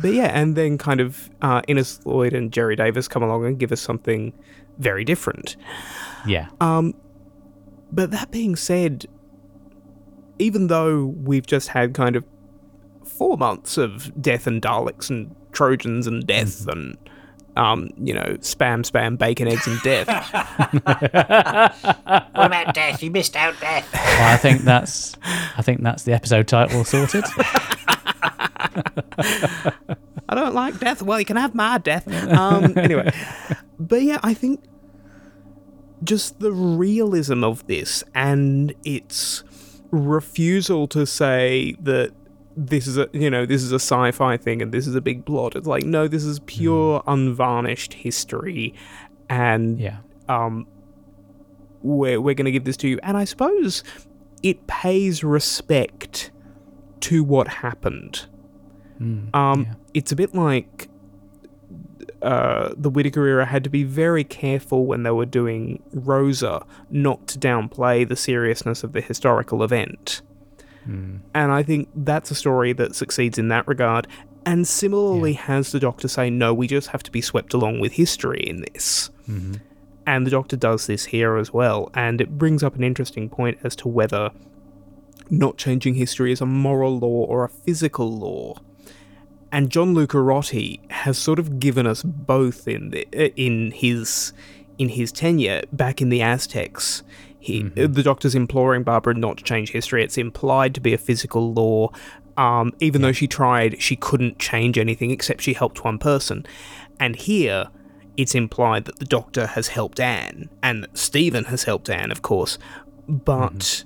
but yeah, and then kind of uh, Innes Lloyd and Gerry Davis come along and give us something very different. Yeah, Um, but that being said, even though we've just had kind of four months of death and Daleks and Trojans and death and um, you know, spam, spam, bacon, eggs, and death. What about death? You missed out death. well, I think that's I think that's the episode title sorted. I don't like death. Well, you can have my death. Um, anyway, but yeah, I think just the realism of this and its refusal to say that this is a you know this is a sci-fi thing and this is a big plot. It's like no, this is pure unvarnished history, and yeah, um, we're we're going to give this to you. And I suppose it pays respect to what happened. Mm, Um, yeah. it's a bit like uh, the Whittaker era had to be very careful when they were doing Rosa not to downplay the seriousness of the historical event. Mm. And I think that's a story that succeeds in that regard. And similarly has the Doctor say, no, we just have to be swept along with history in this. Mhm. And the Doctor does this here as well. And it brings up an interesting point as to whether not changing history is a moral law or a physical law. And John Lucarotti has sort of given us both in the, in his in his tenure back in the Aztecs. He, mm-hmm. uh, The Doctor's imploring Barbara not to change history. It's implied to be a physical law. Um, even though she tried, she couldn't change anything except she helped one person. And here, it's implied that the Doctor has helped Anne, and that Stephen has helped Anne, of course. But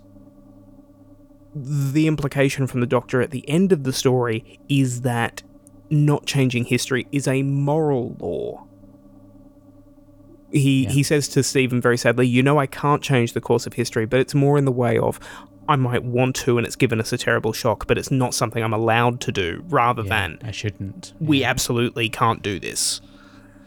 mm-hmm. the implication from the Doctor at the end of the story is that not changing history is a moral law. He Yeah. he says to Stephen very sadly, "You know I can't change the course of history, but it's more in the way of I might want to, and it's given us a terrible shock, but it's not something I'm allowed to do. Rather than I shouldn't. we absolutely can't do this.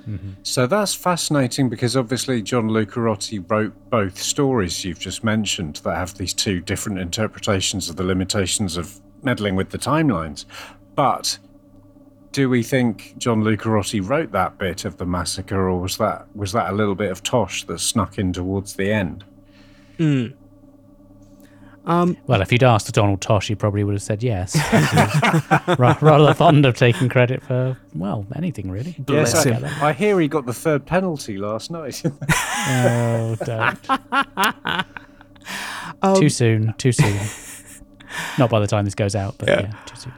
Mm-hmm. So that's fascinating because obviously John Lucarotti wrote both stories you've just mentioned that have these two different interpretations of the limitations of meddling with the timelines. But do we think John Lucarotti wrote that bit of the massacre, or was that was that a little bit of tosh that snuck in towards the end? Mm. Um, Well, if you'd asked Donald Tosh, he probably would have said yes. Rather fond of taking credit for, well, anything really. Bless yes, him. I, I hear he got the third penalty last night. Oh, don't. Um, too soon, too soon. Not by the time this goes out, but Yeah. yeah, too soon.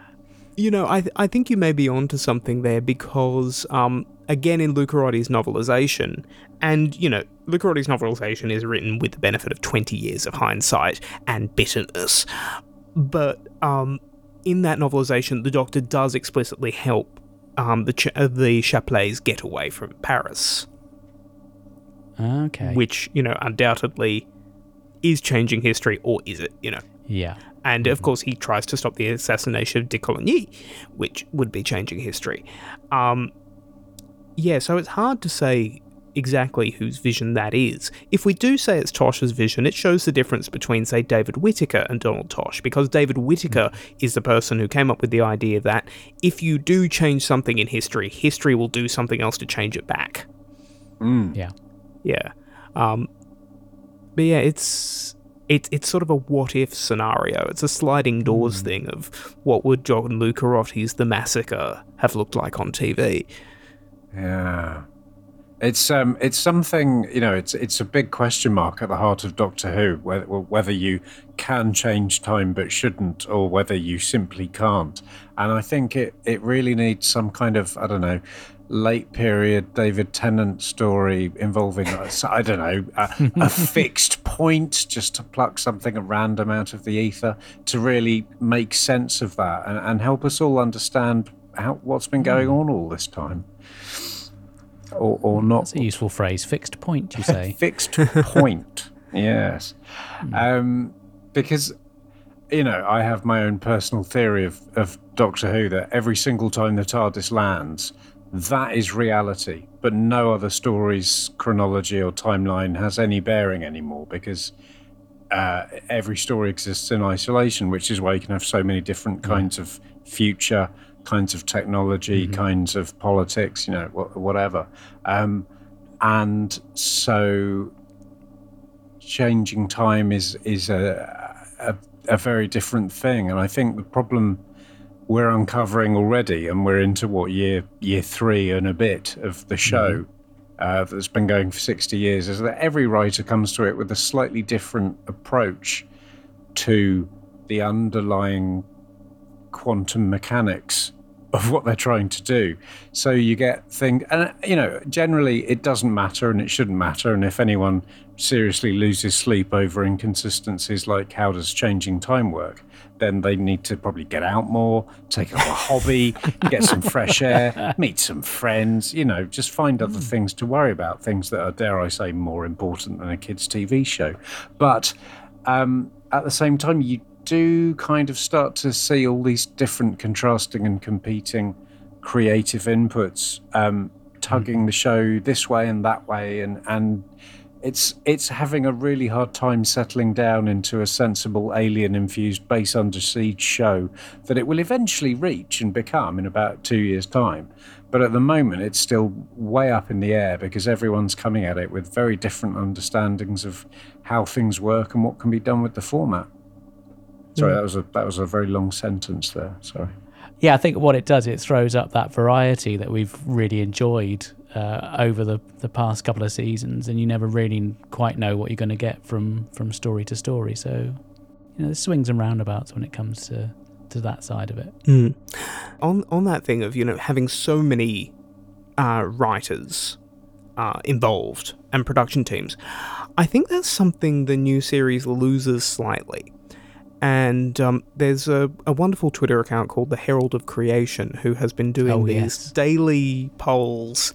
You know, I, th- I think you may be onto something there because, um, again, in Lucarotti's novelization, and, you know, Lucarotti's novelization is written with the benefit of 20 years of hindsight and bitterness. But um, in that novelization, the Doctor does explicitly help um, the, Ch- uh, the Chaplets get away from Paris, Okay. which, you know, undoubtedly is changing history, or is it, you know? yeah. And of course, he tries to stop the assassination of de Coligny, which would be changing history. Um, yeah, so it's hard to say exactly whose vision that is. If we do say it's Tosh's vision, it shows the difference between, say, David Whitaker and Donald Tosh, because David Whitaker is the person who came up with the idea that if you do change something in history, history will do something else to change it back. Yeah. Yeah. Um, but yeah, it's it, it's sort of a what if scenario. It's a sliding doors thing of what would John Lucarotti's The Massacre have looked like on TV. Yeah. It's um it's something you know it's it's a big question mark at the heart of Doctor Who whether whether you can change time but shouldn't or whether you simply can't and I think it it really needs some kind of I don't know late period David Tennant story involving uh, I don't know a, a fixed point just to pluck something at random out of the ether to really make sense of that and, and help us all understand how what's been going on all this time or, or not That's a useful phrase. Fixed point, you say. fixed point. yes. Um, because, you know, I have my own personal theory of, of Doctor Who that every single time the TARDIS lands, that is reality. But no other story's chronology or timeline has any bearing anymore because uh, every story exists in isolation, which is why you can have so many different kinds of future, kinds of technology, kinds of politics, you know, whatever. Um, and so changing time is is a, a a very different thing and i think the problem we're uncovering already and we're into what year year 3 and a bit of the show uh, that's been going for 60 years is that every writer comes to it with a slightly different approach to the underlying quantum mechanics of what they're trying to do. So you get things, and you know, generally it doesn't matter and it shouldn't matter. And if anyone seriously loses sleep over inconsistencies like how does changing time work, then they need to probably get out more, take up a hobby, get some fresh air, meet some friends, you know, just find other things to worry about, things that are, dare I say, more important than a kids' TV show. But um, at the same time, you do kind of start to see all these different contrasting and competing creative inputs um, tugging the show this way and that way and and it's it's having a really hard time settling down into a sensible alien infused base under siege show that it will eventually reach and become in about two years time. But at the moment it's still way up in the air because everyone's coming at it with very different understandings of how things work and what can be done with the format. Sorry mm. that was a that was a very long sentence there. Sorry. Yeah, I think what it does, it throws up that variety that we've really enjoyed uh, over the, the past couple of seasons, and you never really quite know what you're going to get from from story to story. So, you know, there's swings and roundabouts when it comes to to that side of it. Mm. On on that thing of you know having so many uh, writers uh, involved and production teams, I think that's something the new series loses slightly. And um, there's a, a wonderful Twitter account called the Herald of Creation who has been doing Oh, these yes. daily polls.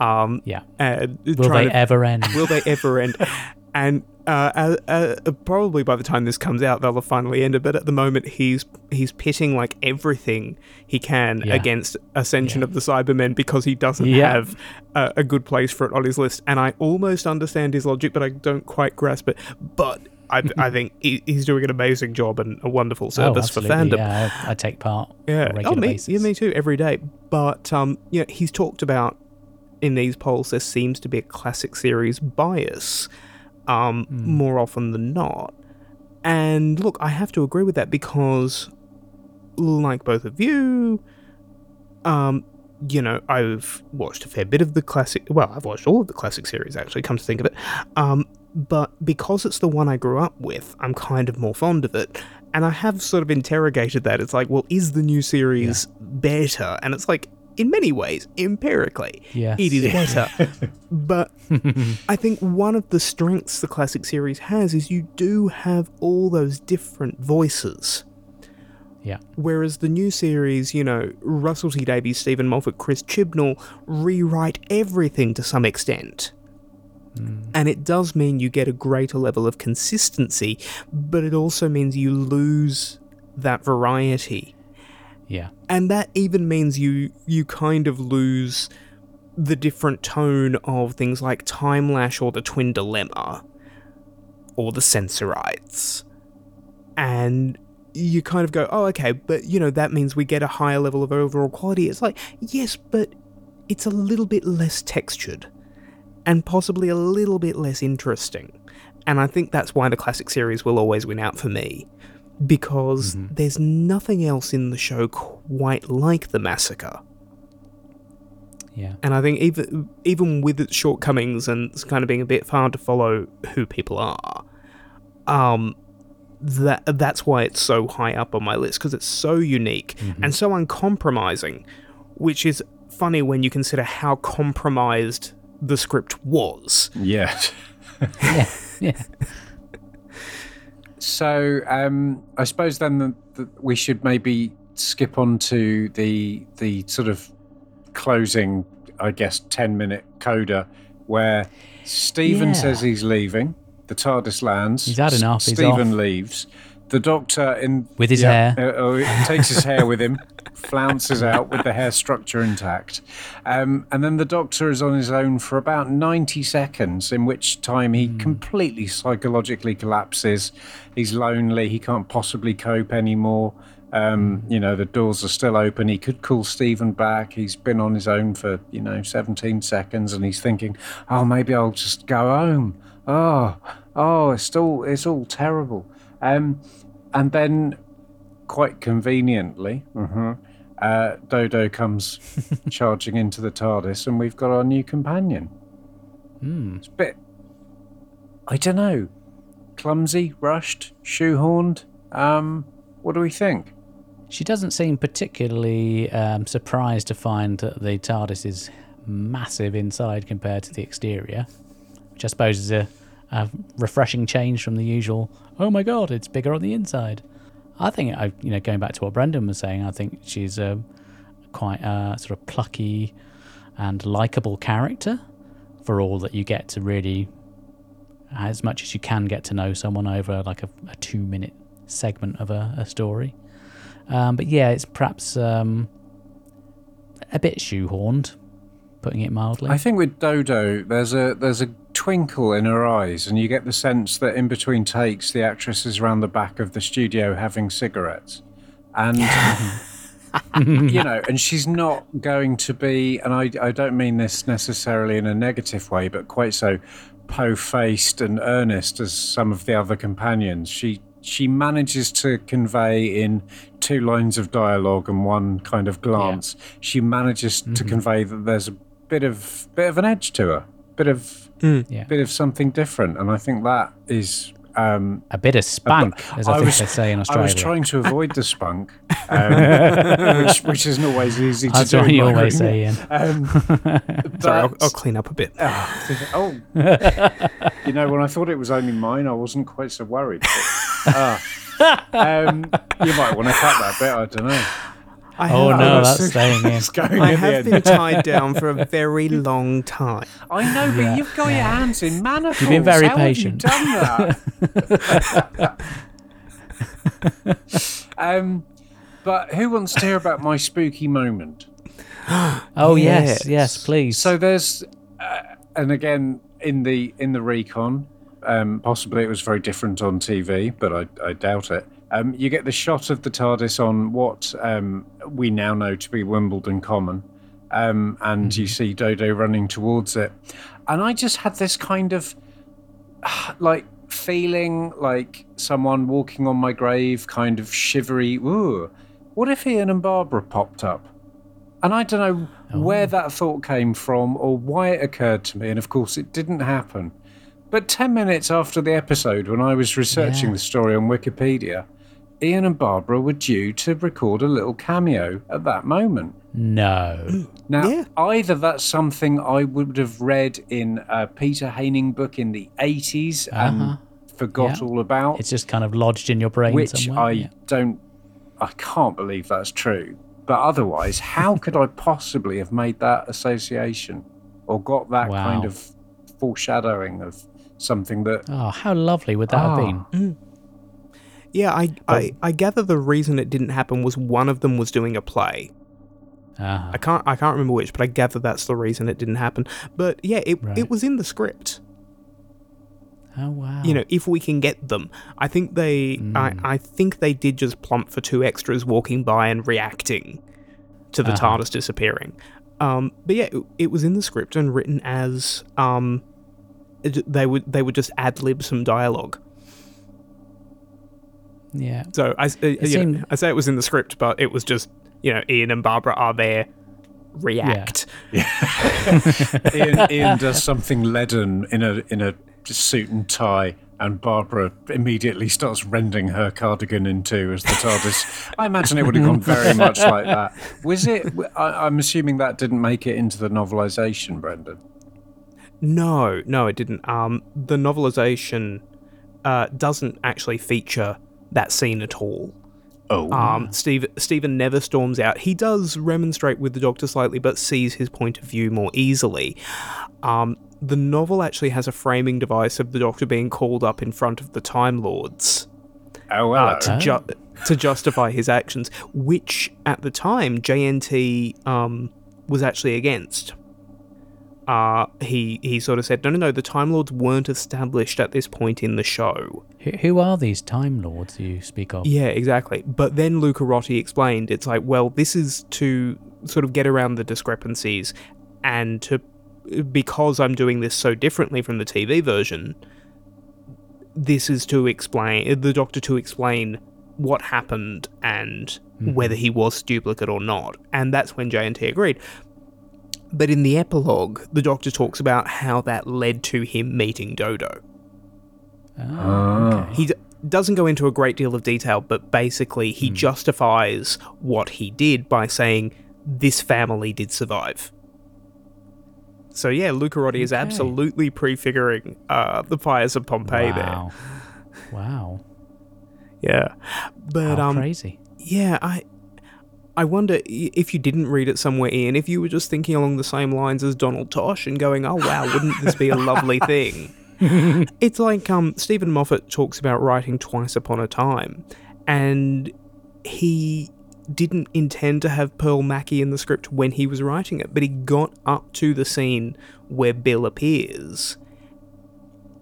Um, Yeah. and Will they to- ever end? Will they ever end? And Uh, uh, uh, probably by the time this comes out, they'll have finally ended. But at the moment, he's he's pitting like everything he can Yeah. against Ascension of the Cybermen because he doesn't Yeah. have a, a good place for it on his list. And I almost understand his logic, but I don't quite grasp it. But I, I think he, he's doing an amazing job and a wonderful service for Oh, absolutely, fandom. Yeah, I, I take part. Yeah. Oh, me, yeah, me too, every day. But um, you know, he's talked about in these polls there seems to be a classic series bias, um, Hmm. more often than not. And look, I have to agree with that because, like both of you, um, you know, I've watched a fair bit of the classic. Well, I've watched all of the classic series actually. Come to think of it, um, but because it's the one I grew up with, I'm kind of more fond of it. And I have sort of interrogated that. It's like, well, is the new series better? And it's like, in many ways, empirically, Yes. it is better. but I think one of the strengths the classic series has is you do have all those different voices. Yeah. Whereas the new series, you know, Russell T Davies, Steven Moffat, Chris Chibnall rewrite everything to some extent. Mm. And it does mean you get a greater level of consistency, but it also means you lose that variety. Yeah. And that even means you you kind of lose the different tone of things like Timelash or the Twin Dilemma or the Sensorites. And you kind of go, oh, okay, but you know, that means we get a higher level of overall quality. It's like, yes, but it's a little bit less textured and possibly a little bit less interesting. And I think that's why the classic series will always win out for me. Because there's nothing else in the show quite like the massacre. Yeah. And I think even even with its shortcomings and it's kind of being a bit hard to follow who people are, um, that that's why it's so high up on my list because it's so unique and so uncompromising, which is funny when you consider how compromised the script was. Yes. yeah. Yeah. So um, I suppose then the, the, we should maybe skip on to the the sort of closing, I guess, ten minute coda where Stephen Yeah. says he's leaving. The TARDIS lands. He's had enough, he's Stephen leaves. The Doctor in With his yeah, hair. uh, uh, takes his hair with him, flounces out with the hair structure intact, um, and then the Doctor is on his own for about ninety seconds, in which time he completely psychologically collapses. He's lonely. He can't possibly cope anymore. Um, you know, the doors are still open. He could call Stephen back. He's been on his own for, you know, 17 seconds and he's thinking, oh, maybe I'll just go home. Oh, oh, it's all, it's all terrible. Um, and then, quite conveniently, mhm, uh, Dodo comes charging into the TARDIS and we've got our new companion. Hmm. It's a bit, I don't know, clumsy, rushed, shoehorned. Um, what do we think? She doesn't seem particularly um, surprised to find that the TARDIS is massive inside compared to the exterior, which I suppose is a, a refreshing change from the usual. Oh my god, it's bigger on the inside. I think, I, you know, going back to what Brendan was saying, I think she's a quite a sort of plucky and likable character for all that you get to really, as much as you can get to know someone over like a, a two-minute segment of a, a story. Um, but yeah, it's perhaps um, a bit shoehorned, putting it mildly. I think with Dodo, there's a there's a twinkle in her eyes, and you get the sense that in between takes, the actress is around the back of the studio having cigarettes, and you know, and she's not going to be, and I I don't mean this necessarily in a negative way, but quite so po-faced and earnest as some of the other companions. She she manages to convey in two lines of dialogue and one kind of glance. She manages to mm-hmm. convey that there's a bit of bit of an edge to her, bit of Yeah. bit of something different, and I think that is. Um, a bit of spunk, as I, think they say in Australia. I was trying to avoid the spunk, um, which, which isn't always easy to That's do. what in you always room. say, Ian. Um, Sorry, I'll, I'll clean up a bit. oh, you know, when I thought it was only mine, I wasn't quite so worried. But, ah. um, you might want to cut that bit. I don't know. I Oh have, no, that's staying in. Going I in have been tied down for a very long time. I know, but Yeah, you've got your hands in manacles. You've been very How patient. Have you done that? um, but who wants to hear about my spooky moment? Oh yes, Yes. yes, please. So there's, uh, and again in the in the recon, um, possibly it was very different on TV, but I, I doubt it. Um, you get the shot of the TARDIS on what um, we now know to be Wimbledon Common, um, and you see Dodo running towards it, and I just had this kind of like feeling like someone walking on my grave, kind of shivery. Ooh, what if Ian and Barbara popped up? And I don't know where that thought came from or why it occurred to me. And of course, it didn't happen. But 10 minutes after the episode, when I was researching Yeah. the story on Wikipedia, Ian and Barbara were due to record a little cameo at that moment. no. Now, Yeah. either that's something I would have read in a Peter Haining book in the 80s Uh-huh. and forgot Yeah. all about, It's just kind of lodged in your brain which somewhere. I yeah. don't, I can't believe that's true. But otherwise, how could I possibly have made that association or got that Wow. kind of foreshadowing of something that Oh, how lovely would that Ah. have been? Yeah, I, I, I gather the reason it didn't happen was one of them was doing a play. Ah, I can't I can't remember which, but I gather that's the reason it didn't happen. But yeah, it Right. it was in the script. oh wow. You know, if we can get them, I think they I, Mm. I think they did just plump for two extras walking by and reacting to the Uh-huh. TARDIS disappearing. Um, but yeah, it, it was in the script and written as um, it- they would they would just ad lib some dialogue. Yeah. So I, s- uh, you know, I say it was in the script, but it was just you know Ian and Barbara are there, react. Ian, Ian does something leaden in a in a suit and tie, and Barbara immediately starts rending her cardigan in two as the TARDIS. I imagine it would have gone very much like that. Was it? I, I'm assuming that didn't make it into the novelization, Brendan. No, no, it didn't. Um, the novelization uh, doesn't actually feature that scene at all. Oh, Um, Steve, Stephen never storms out. He does remonstrate with the Doctor slightly, but sees his point of view more easily. Um, the novel actually has a framing device of the Doctor being called up in front of the Time Lords oh, uh, to, ju- to justify his actions, which at the time JNT um, was actually against. Uh, he he sort of said, no, no, no, the Time Lords weren't established at this point in the show. Who, are these Time Lords you speak of? Yeah, exactly. But then Lucarotti explained it's like, well, this is to sort of get around the discrepancies and to because I'm doing this so differently from the TV version, this is to explain the doctor to explain what happened and whether he was duplicate or not. And that's when JNT agreed. But in the epilogue, the doctor talks about how that led to him meeting Dodo. Oh, okay. He d- doesn't go into a great deal of detail, but basically he justifies what he did by saying this family did survive. So yeah, Lucarotti is absolutely prefiguring uh, the fires of Pompeii wow. Wow. there. Yeah, but How um, crazy. yeah, I I wonder if you didn't read it somewhere, Ian, if you were just thinking along the same lines as Donald Tosh and going, "Oh wow, wouldn't this be a lovely thing?" it's like um, Steven Moffat talks about writing Twice Upon a Time, and he didn't intend to have Pearl Mackie in the script when he was writing it, but he got up to the scene where Bill appears,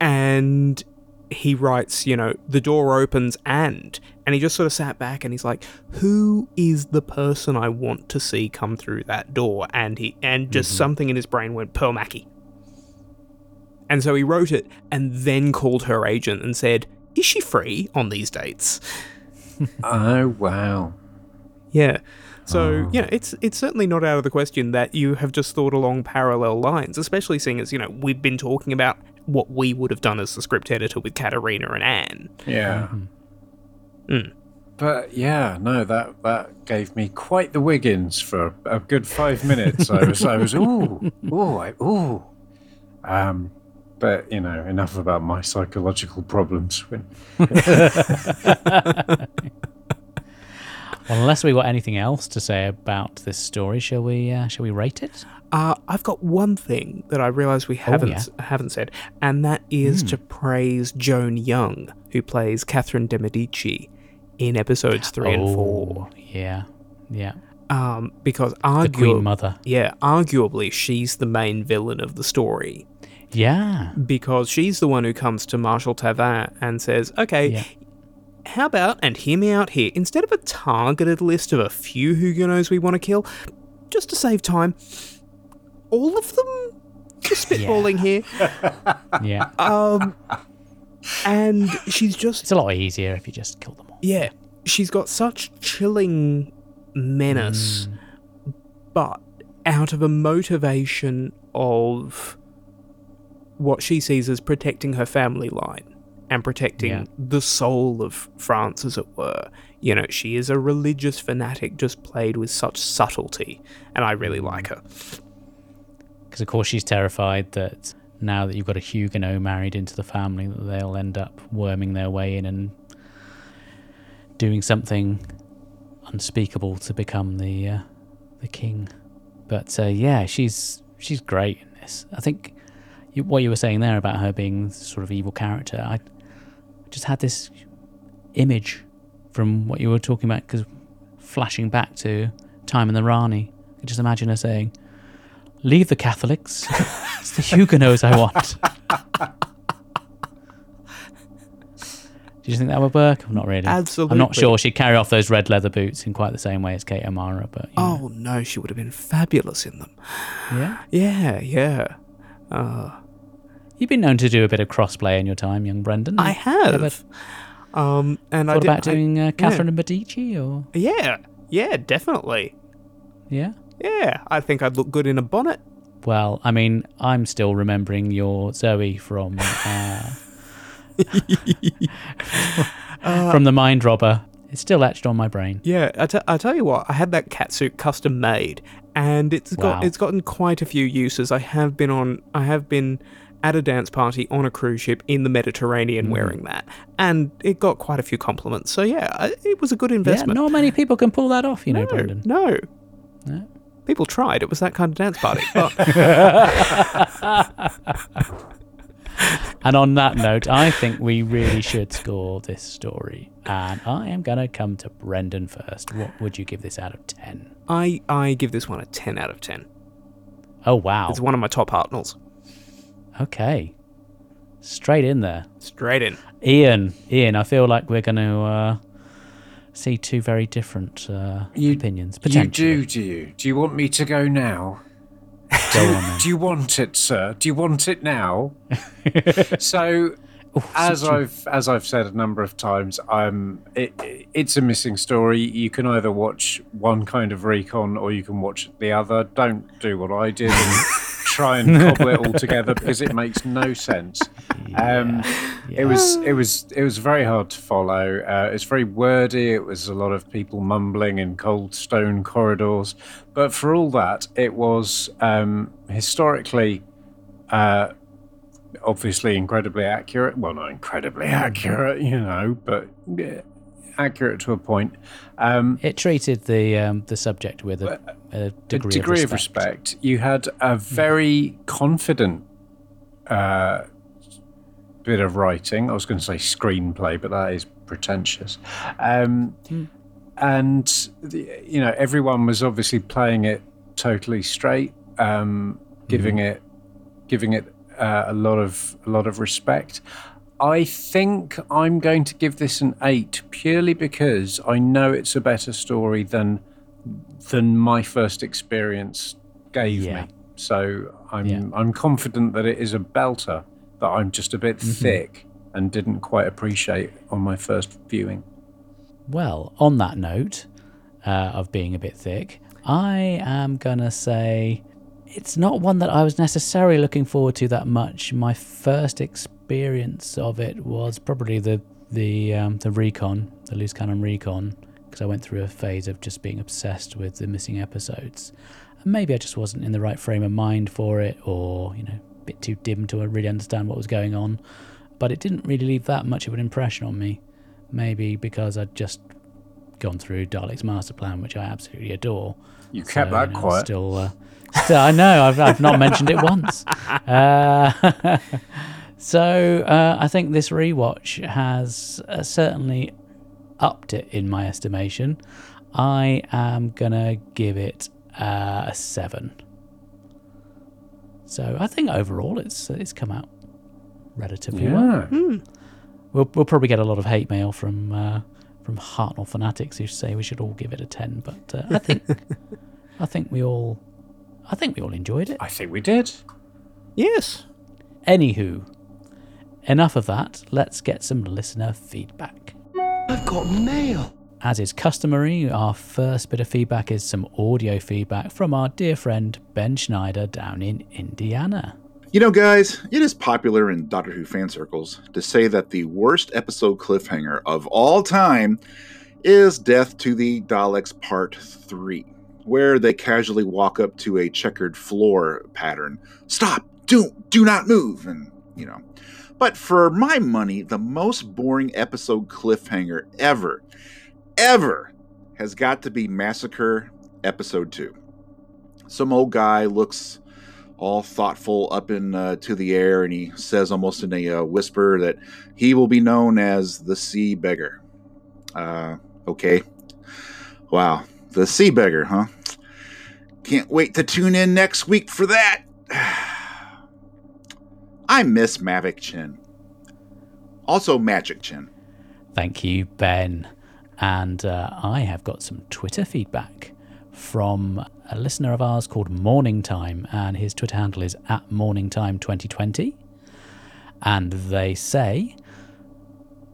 and he writes, you know, the door opens and, and he just sort of sat back and he's like, who is the person I want to see come through that door? And he, and just mm-hmm. something in his brain went, Pearl Mackie. And so he wrote it and then called her agent and said, is she free on these dates? oh, wow. Yeah. So, oh. you know, it's it's certainly not out of the question that you have just thought along parallel lines, especially seeing as, you know, we've been talking about what we would have done as the script editor with Katerina and Anne. Yeah. Mm-hmm. Mm. But yeah, no, that that gave me quite the Wiggins for a good five minutes. I was, I was, ooh, ooh, I, ooh. Um, but you know, enough about my psychological problems. When Well, unless we got anything else to say about this story, shall we? Uh, shall we rate it? Uh, I've got one thing that I realise we haven't yeah. haven't said, and that is to praise Joan Young, who plays Catherine de Medici in episodes three and four. Oh, Yeah, yeah. Um, because The Queen Mother. yeah, arguably she's the main villain of the story Yeah. because she's the one who comes to Marshal Tavannes and says, "Okay, Yeah. how about and hear me out here? Instead of a targeted list of a few Huguenots we want to kill, just to save time, all of them." Just spitballing here. Yeah. Um, and she's just It's a lot easier if you just kill them. Yeah, she's got such chilling menace, hmm. but out of a motivation of what she sees as protecting her family line and protecting Yeah. the soul of France, as it were. You know, she is a religious fanatic just played with such subtlety, and I really hmm. like her. Because, of course, she's terrified that now that you've got a Huguenot married into the family, that they'll end up worming their way in and doing something unspeakable to become the uh, the king. But uh, yeah, she's she's great in this. I think you, what you were saying there about her being sort of evil character, I just had this image from what you were talking about, because flashing back to Time and the Rani, I just imagine her saying, "Leave the Catholics. it's the Huguenots I want." Do you think that would work? Not really. Absolutely. I'm not sure she'd carry off those red leather boots in quite the same way as Kate O'Mara, but know. Oh no, she would have been fabulous in them. yeah. Yeah, yeah. Uh, You've been known to do a bit of crossplay in your time, young Brendan. I Ever have. Um, and I thought did, about I- doing uh, yeah. Catherine and Medici, or Yeah, yeah, definitely. yeah. Yeah, I think I'd look good in a bonnet. Well, I mean, I'm still remembering your Zoe from uh, from the Mind Robber. It's still etched on my brain. Yeah, I, t- I tell you what, I had that cat suit custom made, and it's got Wow. it's gotten quite a few uses. I have been on, I have been at a dance party on a cruise ship in the Mediterranean Mm. wearing that, and it got quite a few compliments. So yeah, it was a good investment. Yeah, not many people can pull that off, you know, no, Brendan. no, No. people tried. It was that kind of dance party. But And on that note, I think we really should score this story. And I am going to come to Brendan first. What would you give this out of 10? I I give this one a ten out of ten. Oh, wow. It's one of my top Hartnells. Okay. Straight in there. Straight in. Ian, Ian, I feel like we're going to uh, see two very different uh, opinions. You Potentially. do, do you? Do you want me to go now? Go on then. Do you want it, sir? Do you want it now? so, as I've as I've said a number of times, I'm it, it's a missing story. You can either watch one kind of recon or you can watch the other. Don't do what I did and try and cobble it all together because it makes no sense. Um, It was it was it was very hard to follow. Uh, it's very wordy. It was a lot of people mumbling in cold stone corridors. But for all that, it was um, historically uh, obviously incredibly accurate. Well, not incredibly accurate, you know, but yeah, accurate to a point. Um, It treated the um, the subject with a, a degree, a degree of respect. You had a very confident uh, bit of writing. I was going to say screenplay, but that is pretentious. Um, And the, you know, everyone was obviously playing it totally straight, um, giving it, giving it uh, a lot of a lot of respect. I think I'm going to give this an eight purely because I know it's a better story than than my first experience gave Yeah. me. So I'm Yeah. I'm confident that it is a belter that I'm just a bit thick and didn't quite appreciate on my first viewing. Well, on that note uh, of being a bit thick, I am gonna say it's not one that I was necessarily looking forward to that much. My first experience of it was probably the the um, the recon, the loose cannon recon, because I went through a phase of just being obsessed with the missing episodes. And maybe I just wasn't in the right frame of mind for it, or you know, a bit too dim to really understand what was going on. But it didn't really leave that much of an impression on me. Maybe because I'd just gone through Dalek's master plan, which I absolutely adore. You kept So, that you know, quiet. Still, uh, still, I know I've, I've not mentioned it once. Uh, so uh, I think this rewatch has uh, certainly upped it in my estimation. I am gonna give it uh, a seven. So I think overall it's it's come out relatively well. Yeah. We'll we'll probably get a lot of hate mail from uh, from Hartnell fanatics who say we should all give it a ten, but uh, I think I think we all I think we all enjoyed it. I think we did. Yes. Anywho, enough of that. Let's get some listener feedback. I've got mail. As is customary, our first bit of feedback is some audio feedback from our dear friend Ben Schneider down in Indiana. You know, guys, it is popular in Doctor Who fan circles to say that the worst episode cliffhanger of all time is Death to the Daleks Part 3, where they casually walk up to a checkered floor pattern. Stop! Do, do not move! And, you know. But for my money, the most boring episode cliffhanger ever, ever, has got to be Massacre Episode 2. Some old guy looks all thoughtful up in uh, to the air, and he says almost in a uh, whisper that he will be known as the Sea Beggar. Uh, okay. Wow, the Sea Beggar, huh? Can't wait to tune in next week for that. I miss Mavic Chen. Also, Magic Chin. Thank you, Ben. And uh, I have got some Twitter feedback from a listener of ours called Morning Time, and his Twitter handle is at Morning Time 2020. And they say,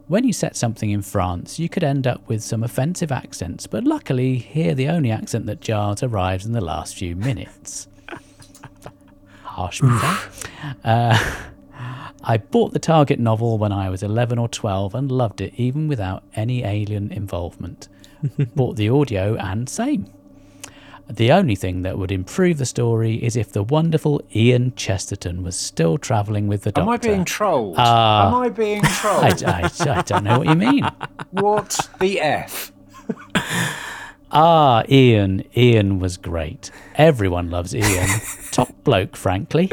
when you set something in France, you could end up with some offensive accents, but luckily, here the only accent that jars arrives in the last few minutes. Harsh, uh, I bought the Target novel when I was 11 or 12 and loved it even without any alien involvement. bought the audio and same. The only thing that would improve the story is if the wonderful Ian Chesterton was still travelling with the Doctor. Am I being trolled? Ah. Am I being I, trolled? I, I don't know what you mean. what the F? Ah, Ian. Ian was great. Everyone loves Ian. Top bloke, frankly.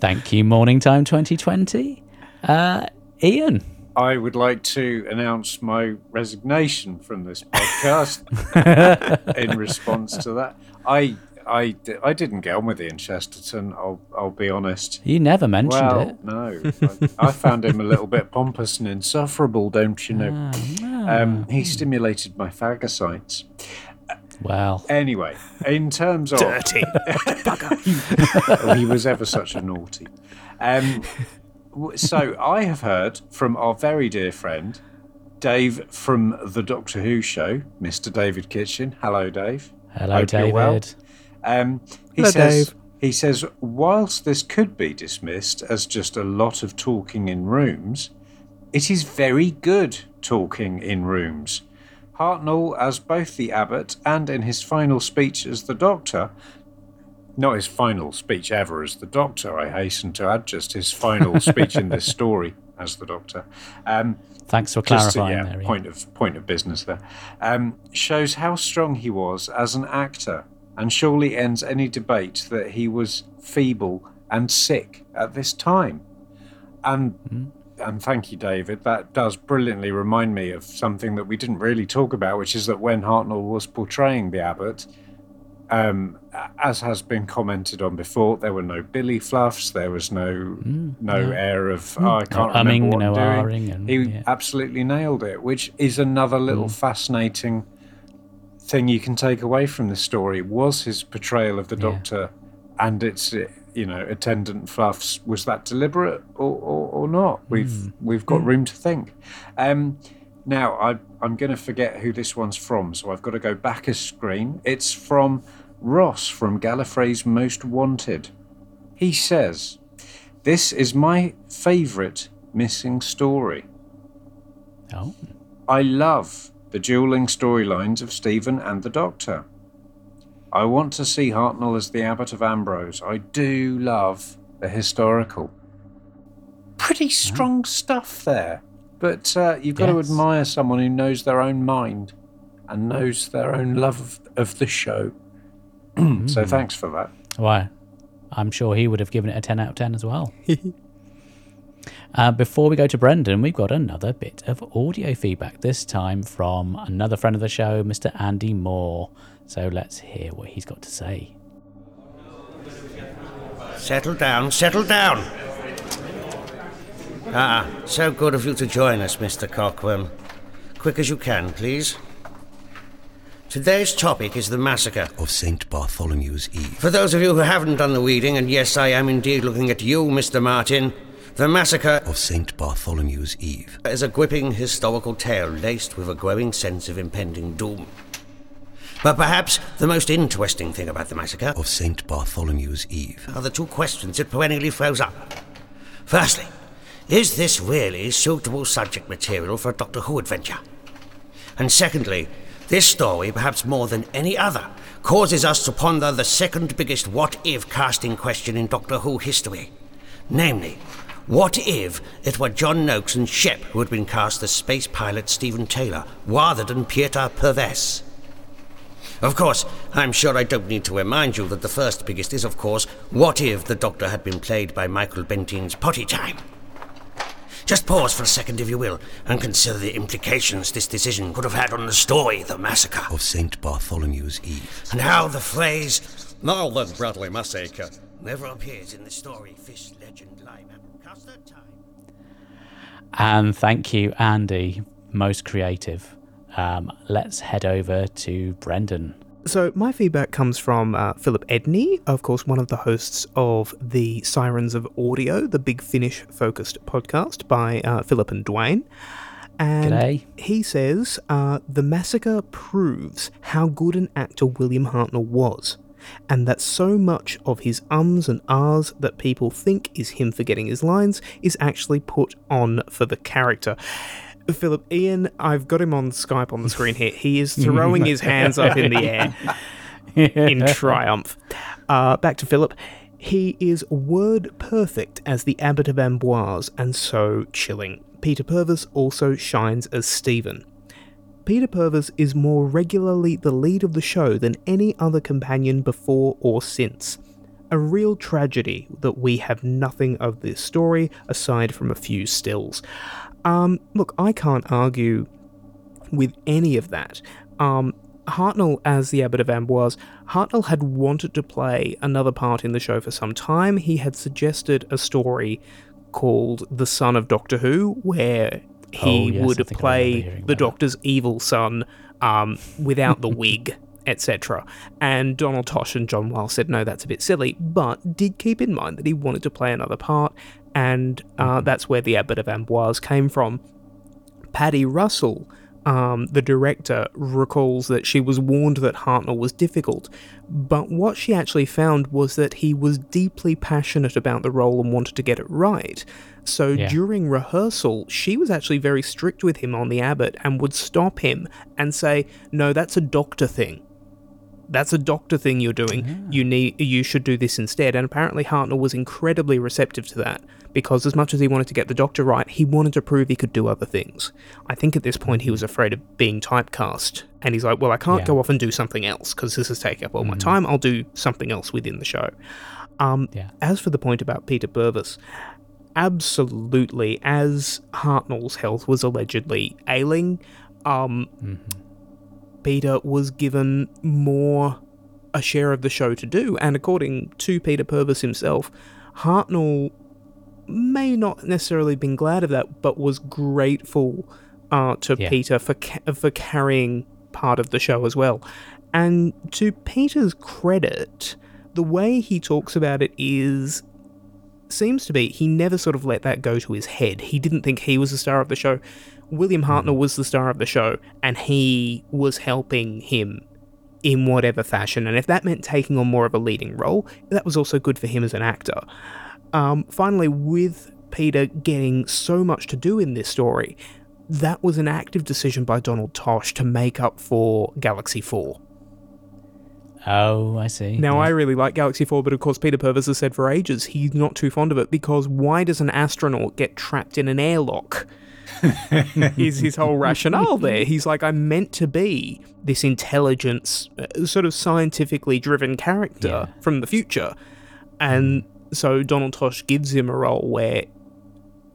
Thank you, Morning Time 2020. Uh, Ian. I would like to announce my resignation from this podcast in response to that. I I, I didn't get on with Ian Chesterton. I'll I'll be honest. You never mentioned well, it. no, I, I found him a little bit pompous and insufferable, don't you know? Ah, Um, he stimulated my phagocytes. Well, Anyway, in terms of Dirty. he was ever such a naughty. Um, so I have heard from our very dear friend Dave from the Doctor Who show, Mr. David Kitchen. Hello, Dave. Hello, Hope you're well. David. Um, he Hello, says, Dave. He says, whilst this could be dismissed as just a lot of talking in rooms, it is very good talking in rooms. Hartnell, as both the abbot and in his final speech as the doctor, not his final speech ever as the doctor, I hasten to add, just his final speech in this story as the doctor. Um, Thanks for to- clarifying yeah, there. Ian. point of point of business there. Um, shows how strong he was as an actor, and surely ends any debate that he was feeble and sick at this time. And Hmm. And thank you, David. That does brilliantly remind me of something that we didn't really talk about, which is that when Hartnell was portraying the abbot, um, as has been commented on before, there were no billy fluffs. There was no no yeah. air of Mm, oh, I can't umming, remember what no I'm doing. and- he yeah. absolutely nailed it, which is another little fascinating thing you can take away from the story. Was his portrayal of the Doctor and its you know attendant fluffs was that deliberate or, or, or not? We've we've got room to think. Um, now I I'm going to forget who this one's from, so I've got to go back a screen. It's from Ross from Gallifrey's Most Wanted. He says, "This is my favourite missing story. Oh. I love the dueling storylines of Stephen and the Doctor. I want to see Hartnell as the Abbot of Amboise. I do love the historical. Pretty strong stuff there. but uh, you've got to admire someone who knows their own mind and knows their own love of, of the show. so thanks for that. Why? I'm sure he would have given it a 10 out of 10 as well. uh, before we go to Brendan, we've got another bit of audio feedback, this time from another friend of the show, Mr. Andy Moore. So let's hear what he's got to say. Settle down, settle down. Ah, so good of you to join us, Mr. Cockworm. Quick as you can, please. Today's topic is the massacre of St. Bartholomew's Eve. For those of you who haven't done the weeding, and yes, I am indeed looking at you, Mr. Martin, the massacre of St. Bartholomew's Eve. is a gripping historical tale laced with a growing sense of impending doom. But perhaps the most interesting thing about the massacre of St. Bartholomew's Eve are the two questions it perennially throws up. Firstly, is this really suitable subject material for a Doctor Who adventure? And secondly, this story, perhaps more than any other, causes us to ponder the second biggest what if casting question in Doctor Who history. Namely, what if it were John Noakes and Shep who had been cast as space pilot Stephen Taylor rather than Peter Purves? Of course, I'm sure I don't need to remind you that the first biggest is, of course, what if the Doctor had been played by Michael Bentine's Potty Time? Just pause for a second, if you will, and consider the implications this decision could have had on the story, The Massacre, of St. Bartholomew's Eve. and how the phrase, Now then, Bradley Massacre, never appears in the story Fish Legend Live. Cast that time. And thank you, Andy. Most creative. Um, let's head over to Brendan. So, my feedback comes from uh, Philip Edney, of course, one of the hosts of the Sirens of Audio, the big Finish focused podcast by uh, Philip and Dwayne. And G'day. he says uh, the massacre proves how good an actor William Hartnell was, and that so much of his ums and ahs that people think is him forgetting his lines is actually put on for the character. Philip Ian, I've got him on Skype on the screen here. He is throwing his hands up in the air in triumph. Uh, back to Philip. He is word perfect as the Abbot of Amboise and so chilling. Peter Purves also shines as Stephen. Peter Purves is more regularly the lead of the show than any other companion before or since. A real tragedy that we have nothing of this story aside from a few stills. Um, look, I can't argue with any of that. Um, Hartnell as the Abbot of Amboise, Hartnell had wanted to play another part in the show for some time. He had suggested a story called The Son of Doctor Who, where he Oh, yes, would think I remember play the Doctor's evil son um, without the wig, etc. And Donald Tosh and John Wiles said, no, that's a bit silly, but did keep in mind that he wanted to play another part, and uh, that's where the Abbot of Amboise came from. Paddy Russell, um, the director, recalls that she was warned that Hartnell was difficult, but what she actually found was that he was deeply passionate about the role and wanted to get it right. So Yeah. during rehearsal, she was actually very strict with him on the Abbot and would stop him and say, "No, that's a doctor thing." That's a doctor thing you're doing. You need you should do this instead. And apparently Hartnell was incredibly receptive to that because as much as he wanted to get the doctor right, he wanted to prove he could do other things. I think at this point he was afraid of being typecast and he's like, "Well, I can't Yeah. go off and do something else because this is taking up all my time. I'll do something else within the show." Um, Yeah. As for the point about Peter Purves, absolutely, as Hartnell's health was allegedly ailing, um, Peter was given more a share of the show to do, and according to Peter Purves himself, Hartnell may not necessarily been glad of that, but was grateful uh, to Yeah. Peter for ca- for carrying part of the show as well. And to Peter's credit, the way he talks about it is seems to be he never sort of let that go to his head. He didn't think he was the star of the show. William Hartnell was the star of the show, and he was helping him in whatever fashion. And if that meant taking on more of a leading role, that was also good for him as an actor. Um, finally, with Peter getting so much to do in this story, that was an active decision by Donald Tosh to make up for Galaxy 4. Oh, I see. Now, Yeah. I really like Galaxy 4, but of course, Peter Purves has said for ages he's not too fond of it because why does an astronaut get trapped in an airlock? Is his whole rationale there. He's like, I'm meant to be this intelligence, uh, sort of scientifically driven character from the future. And so Donald Tosh gives him a role where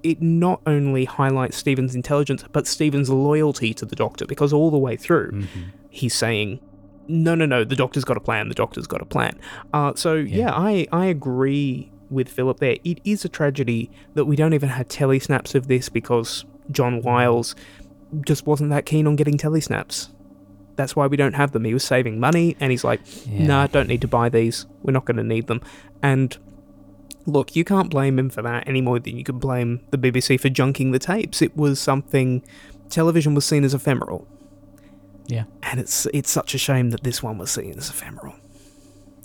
it not only highlights Stephen's intelligence, but Stephen's loyalty to the Doctor, because all the way through, he's saying, no, no, no, the Doctor's got a plan, the Doctor's got a plan. Uh, so, yeah, I, I agree with Philip there. It is a tragedy that we don't even have telesnaps of this because John Wiles just wasn't that keen on getting telesnaps. That's why we don't have them. He was saving money and he's like, Yeah. nah, don't need to buy these. We're not going to need them. And look, you can't blame him for that any more than you can blame the BBC for junking the tapes. It was something television was seen as ephemeral. Yeah. And it's it's such a shame that this one was seen as ephemeral.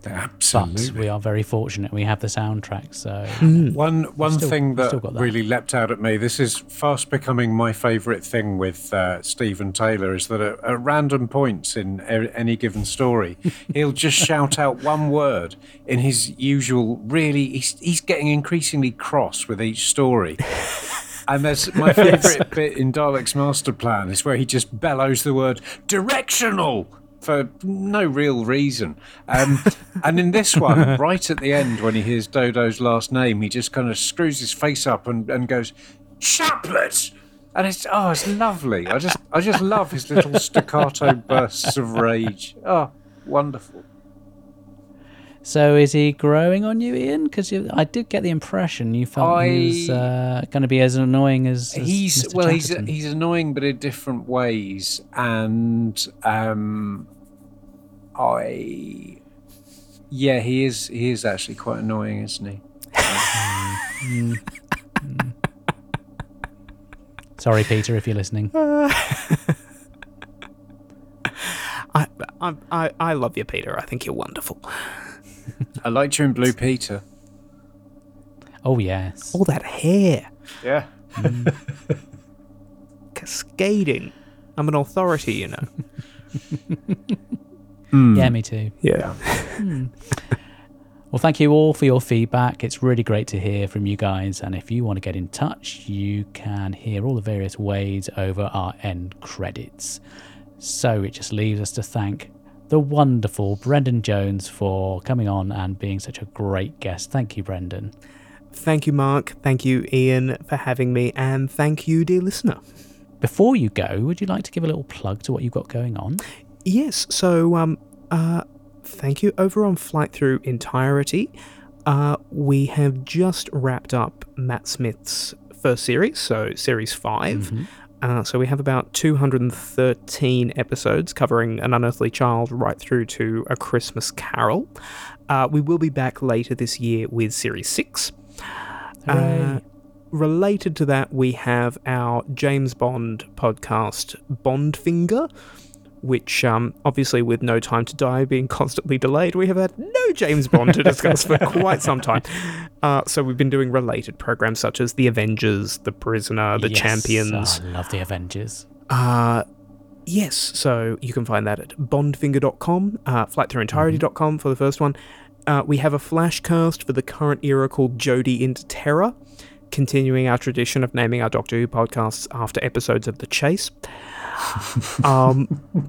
But we are very fortunate. We have the soundtrack, so One one Still- thing that, that. really leapt out at me. This is fast becoming my favourite thing with uh, Stephen Taylor is that at, at random points in a- any given story, he'll just shout out one word in his usual. Really, he's he's getting increasingly cross with each story. And there's my favourite bit in Dalek's master plan is where he just bellows the word directional for no real reason. Um, and in this one, right at the end, when he hears Dodo's last name, he just kind of screws his face up and, and goes, Chaplet! And it's oh, it's lovely. I just I just love his little staccato bursts of rage. Oh, wonderful. So is he growing on you, Ian? Because I did get the impression you felt he was uh, going to be as annoying as, as he's Mr. well he's he's annoying but in different ways and um i yeah he is he is actually quite annoying isn't he Mm. Mm. Sorry, Peter, if you're listening. I, I I I love you, Peter. I think you're wonderful. i liked you in blue peter Oh yes. All that hair yeah cascading. I'm an authority, you know. Yeah, me too. Yeah. Hmm. Well, thank you all for your feedback. It's really great to hear from you guys. And if you want to get in touch, you can hear all the various ways over our end credits. So it just leaves us to thank the wonderful Brendan Jones for coming on and being such a great guest. Thank you, Brendan. Thank you, Mark. Thank you, Ian, for having me, and thank you, dear listener. Before you go, would you like to give a little plug to what you've got going on? Yes, so um uh thank you over on Flight Through Entirety. Uh we have just wrapped up Matt Smith's first series, so series 5. Uh, so we have about 213 episodes covering An Unearthly Child right through to A Christmas Carol. Uh, we will be back later this year with Series 6. Uh, related to that, we have our James Bond podcast, Bondfinger, which um, obviously, with No Time to Die being constantly delayed, we have had no James Bond to discuss for quite some time. Uh, so we've been doing related programs such as The Avengers, The Prisoner, The Yes, Champions. I love the Avengers. Uh, yes, so you can find that at bondfinger.com, uh, flightthroughentirety.com for the first one. Uh, we have a flashcast for the current era called Jodie into Terror, continuing our tradition of naming our Doctor Who podcasts after episodes of The Chase. um,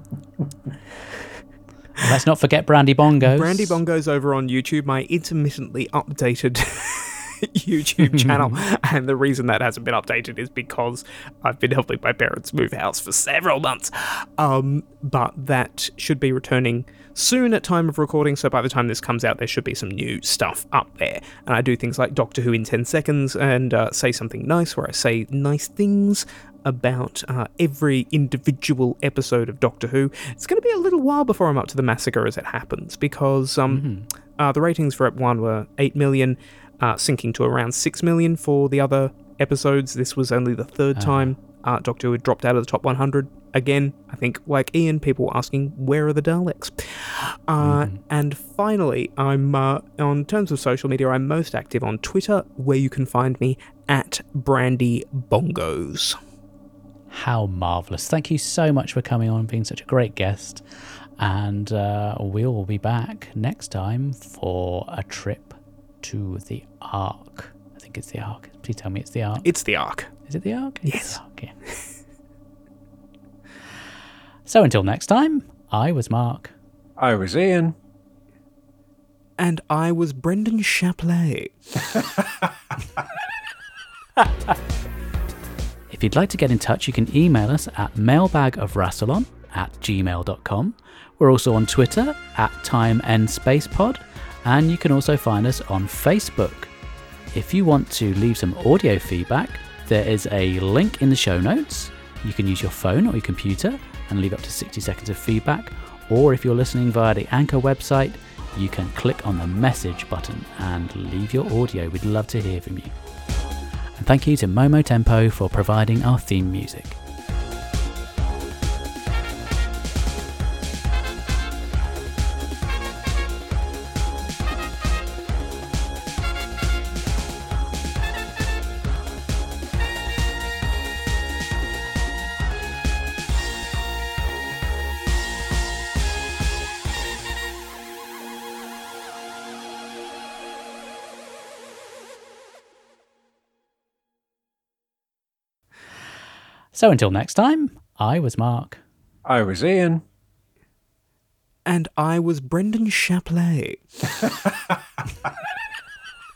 Let's not forget Brandy Bongos. Brandy Bongo's over on YouTube, my intermittently updated YouTube channel. and the reason that hasn't been updated is because I've been helping my parents move house for several months. Um, but that should be returning soon at time of recording. So by the time this comes out, there should be some new stuff up there. And I do things like Doctor Who in 10 seconds and uh, say something nice, where I say nice things about uh, every individual episode of Doctor Who. It's going to be a little while before I'm up to the massacre as it happens because um, uh, the ratings for Ep 1 were 8 million, uh, sinking to around 6 million for the other episodes. This was only the third time uh, Doctor Who had dropped out of the top 100. Again, I think, like Ian, people were asking, where are the Daleks? Uh, And finally, I'm uh, on terms of social media, I'm most active on Twitter, where you can find me at Brandy Bongos. How marvellous. Thank you so much for coming on being such a great guest. And uh, we'll be back next time for a trip to the Ark. I think it's the Ark. Please tell me it's the Ark. It's the Ark. Is it the Ark? Yes. Okay. So until next time, I was Mark. I was Ian. And I was Brendan Chaplet. If you'd like to get in touch, you can email us at mailbagofrassilon at gmail.com. We're also on Twitter at Time and Space Pod, and you can also find us on Facebook. If you want to leave some audio feedback, there is a link in the show notes. You can use your phone or your computer and leave up to 60 seconds of feedback, or if you're listening via the Anchor website, you can click on the message button and leave your audio. We'd love to hear from you. And thank you to Momo Tempo for providing our theme music. So until next time, I was Mark. I was Ian. And I was Brendan Chaplet.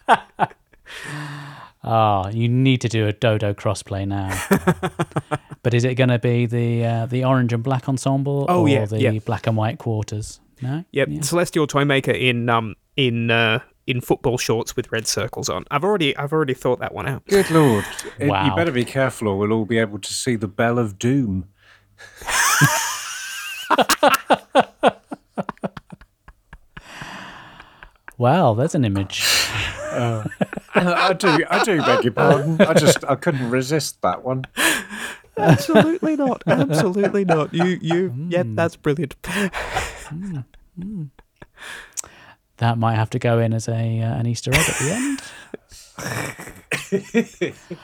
Ah, you need to do a Dodo crossplay now. but is it going to be the uh, the orange and black ensemble Oh, or yeah, the yeah. black and white quarters? No. Yep, Celestial Toymaker in um in uh in football shorts with red circles on. I've already I've already thought that one out. Good lord. It- Wow. You better be careful or we'll all be able to see the Bell of Doom. Wow, that's an image. Oh. I do I do beg your pardon. I just I couldn't resist that one. Absolutely not. Absolutely not. You you yeah, mm. that's brilliant. Mm, mm. That might have to go in as a uh, an Easter egg at the end.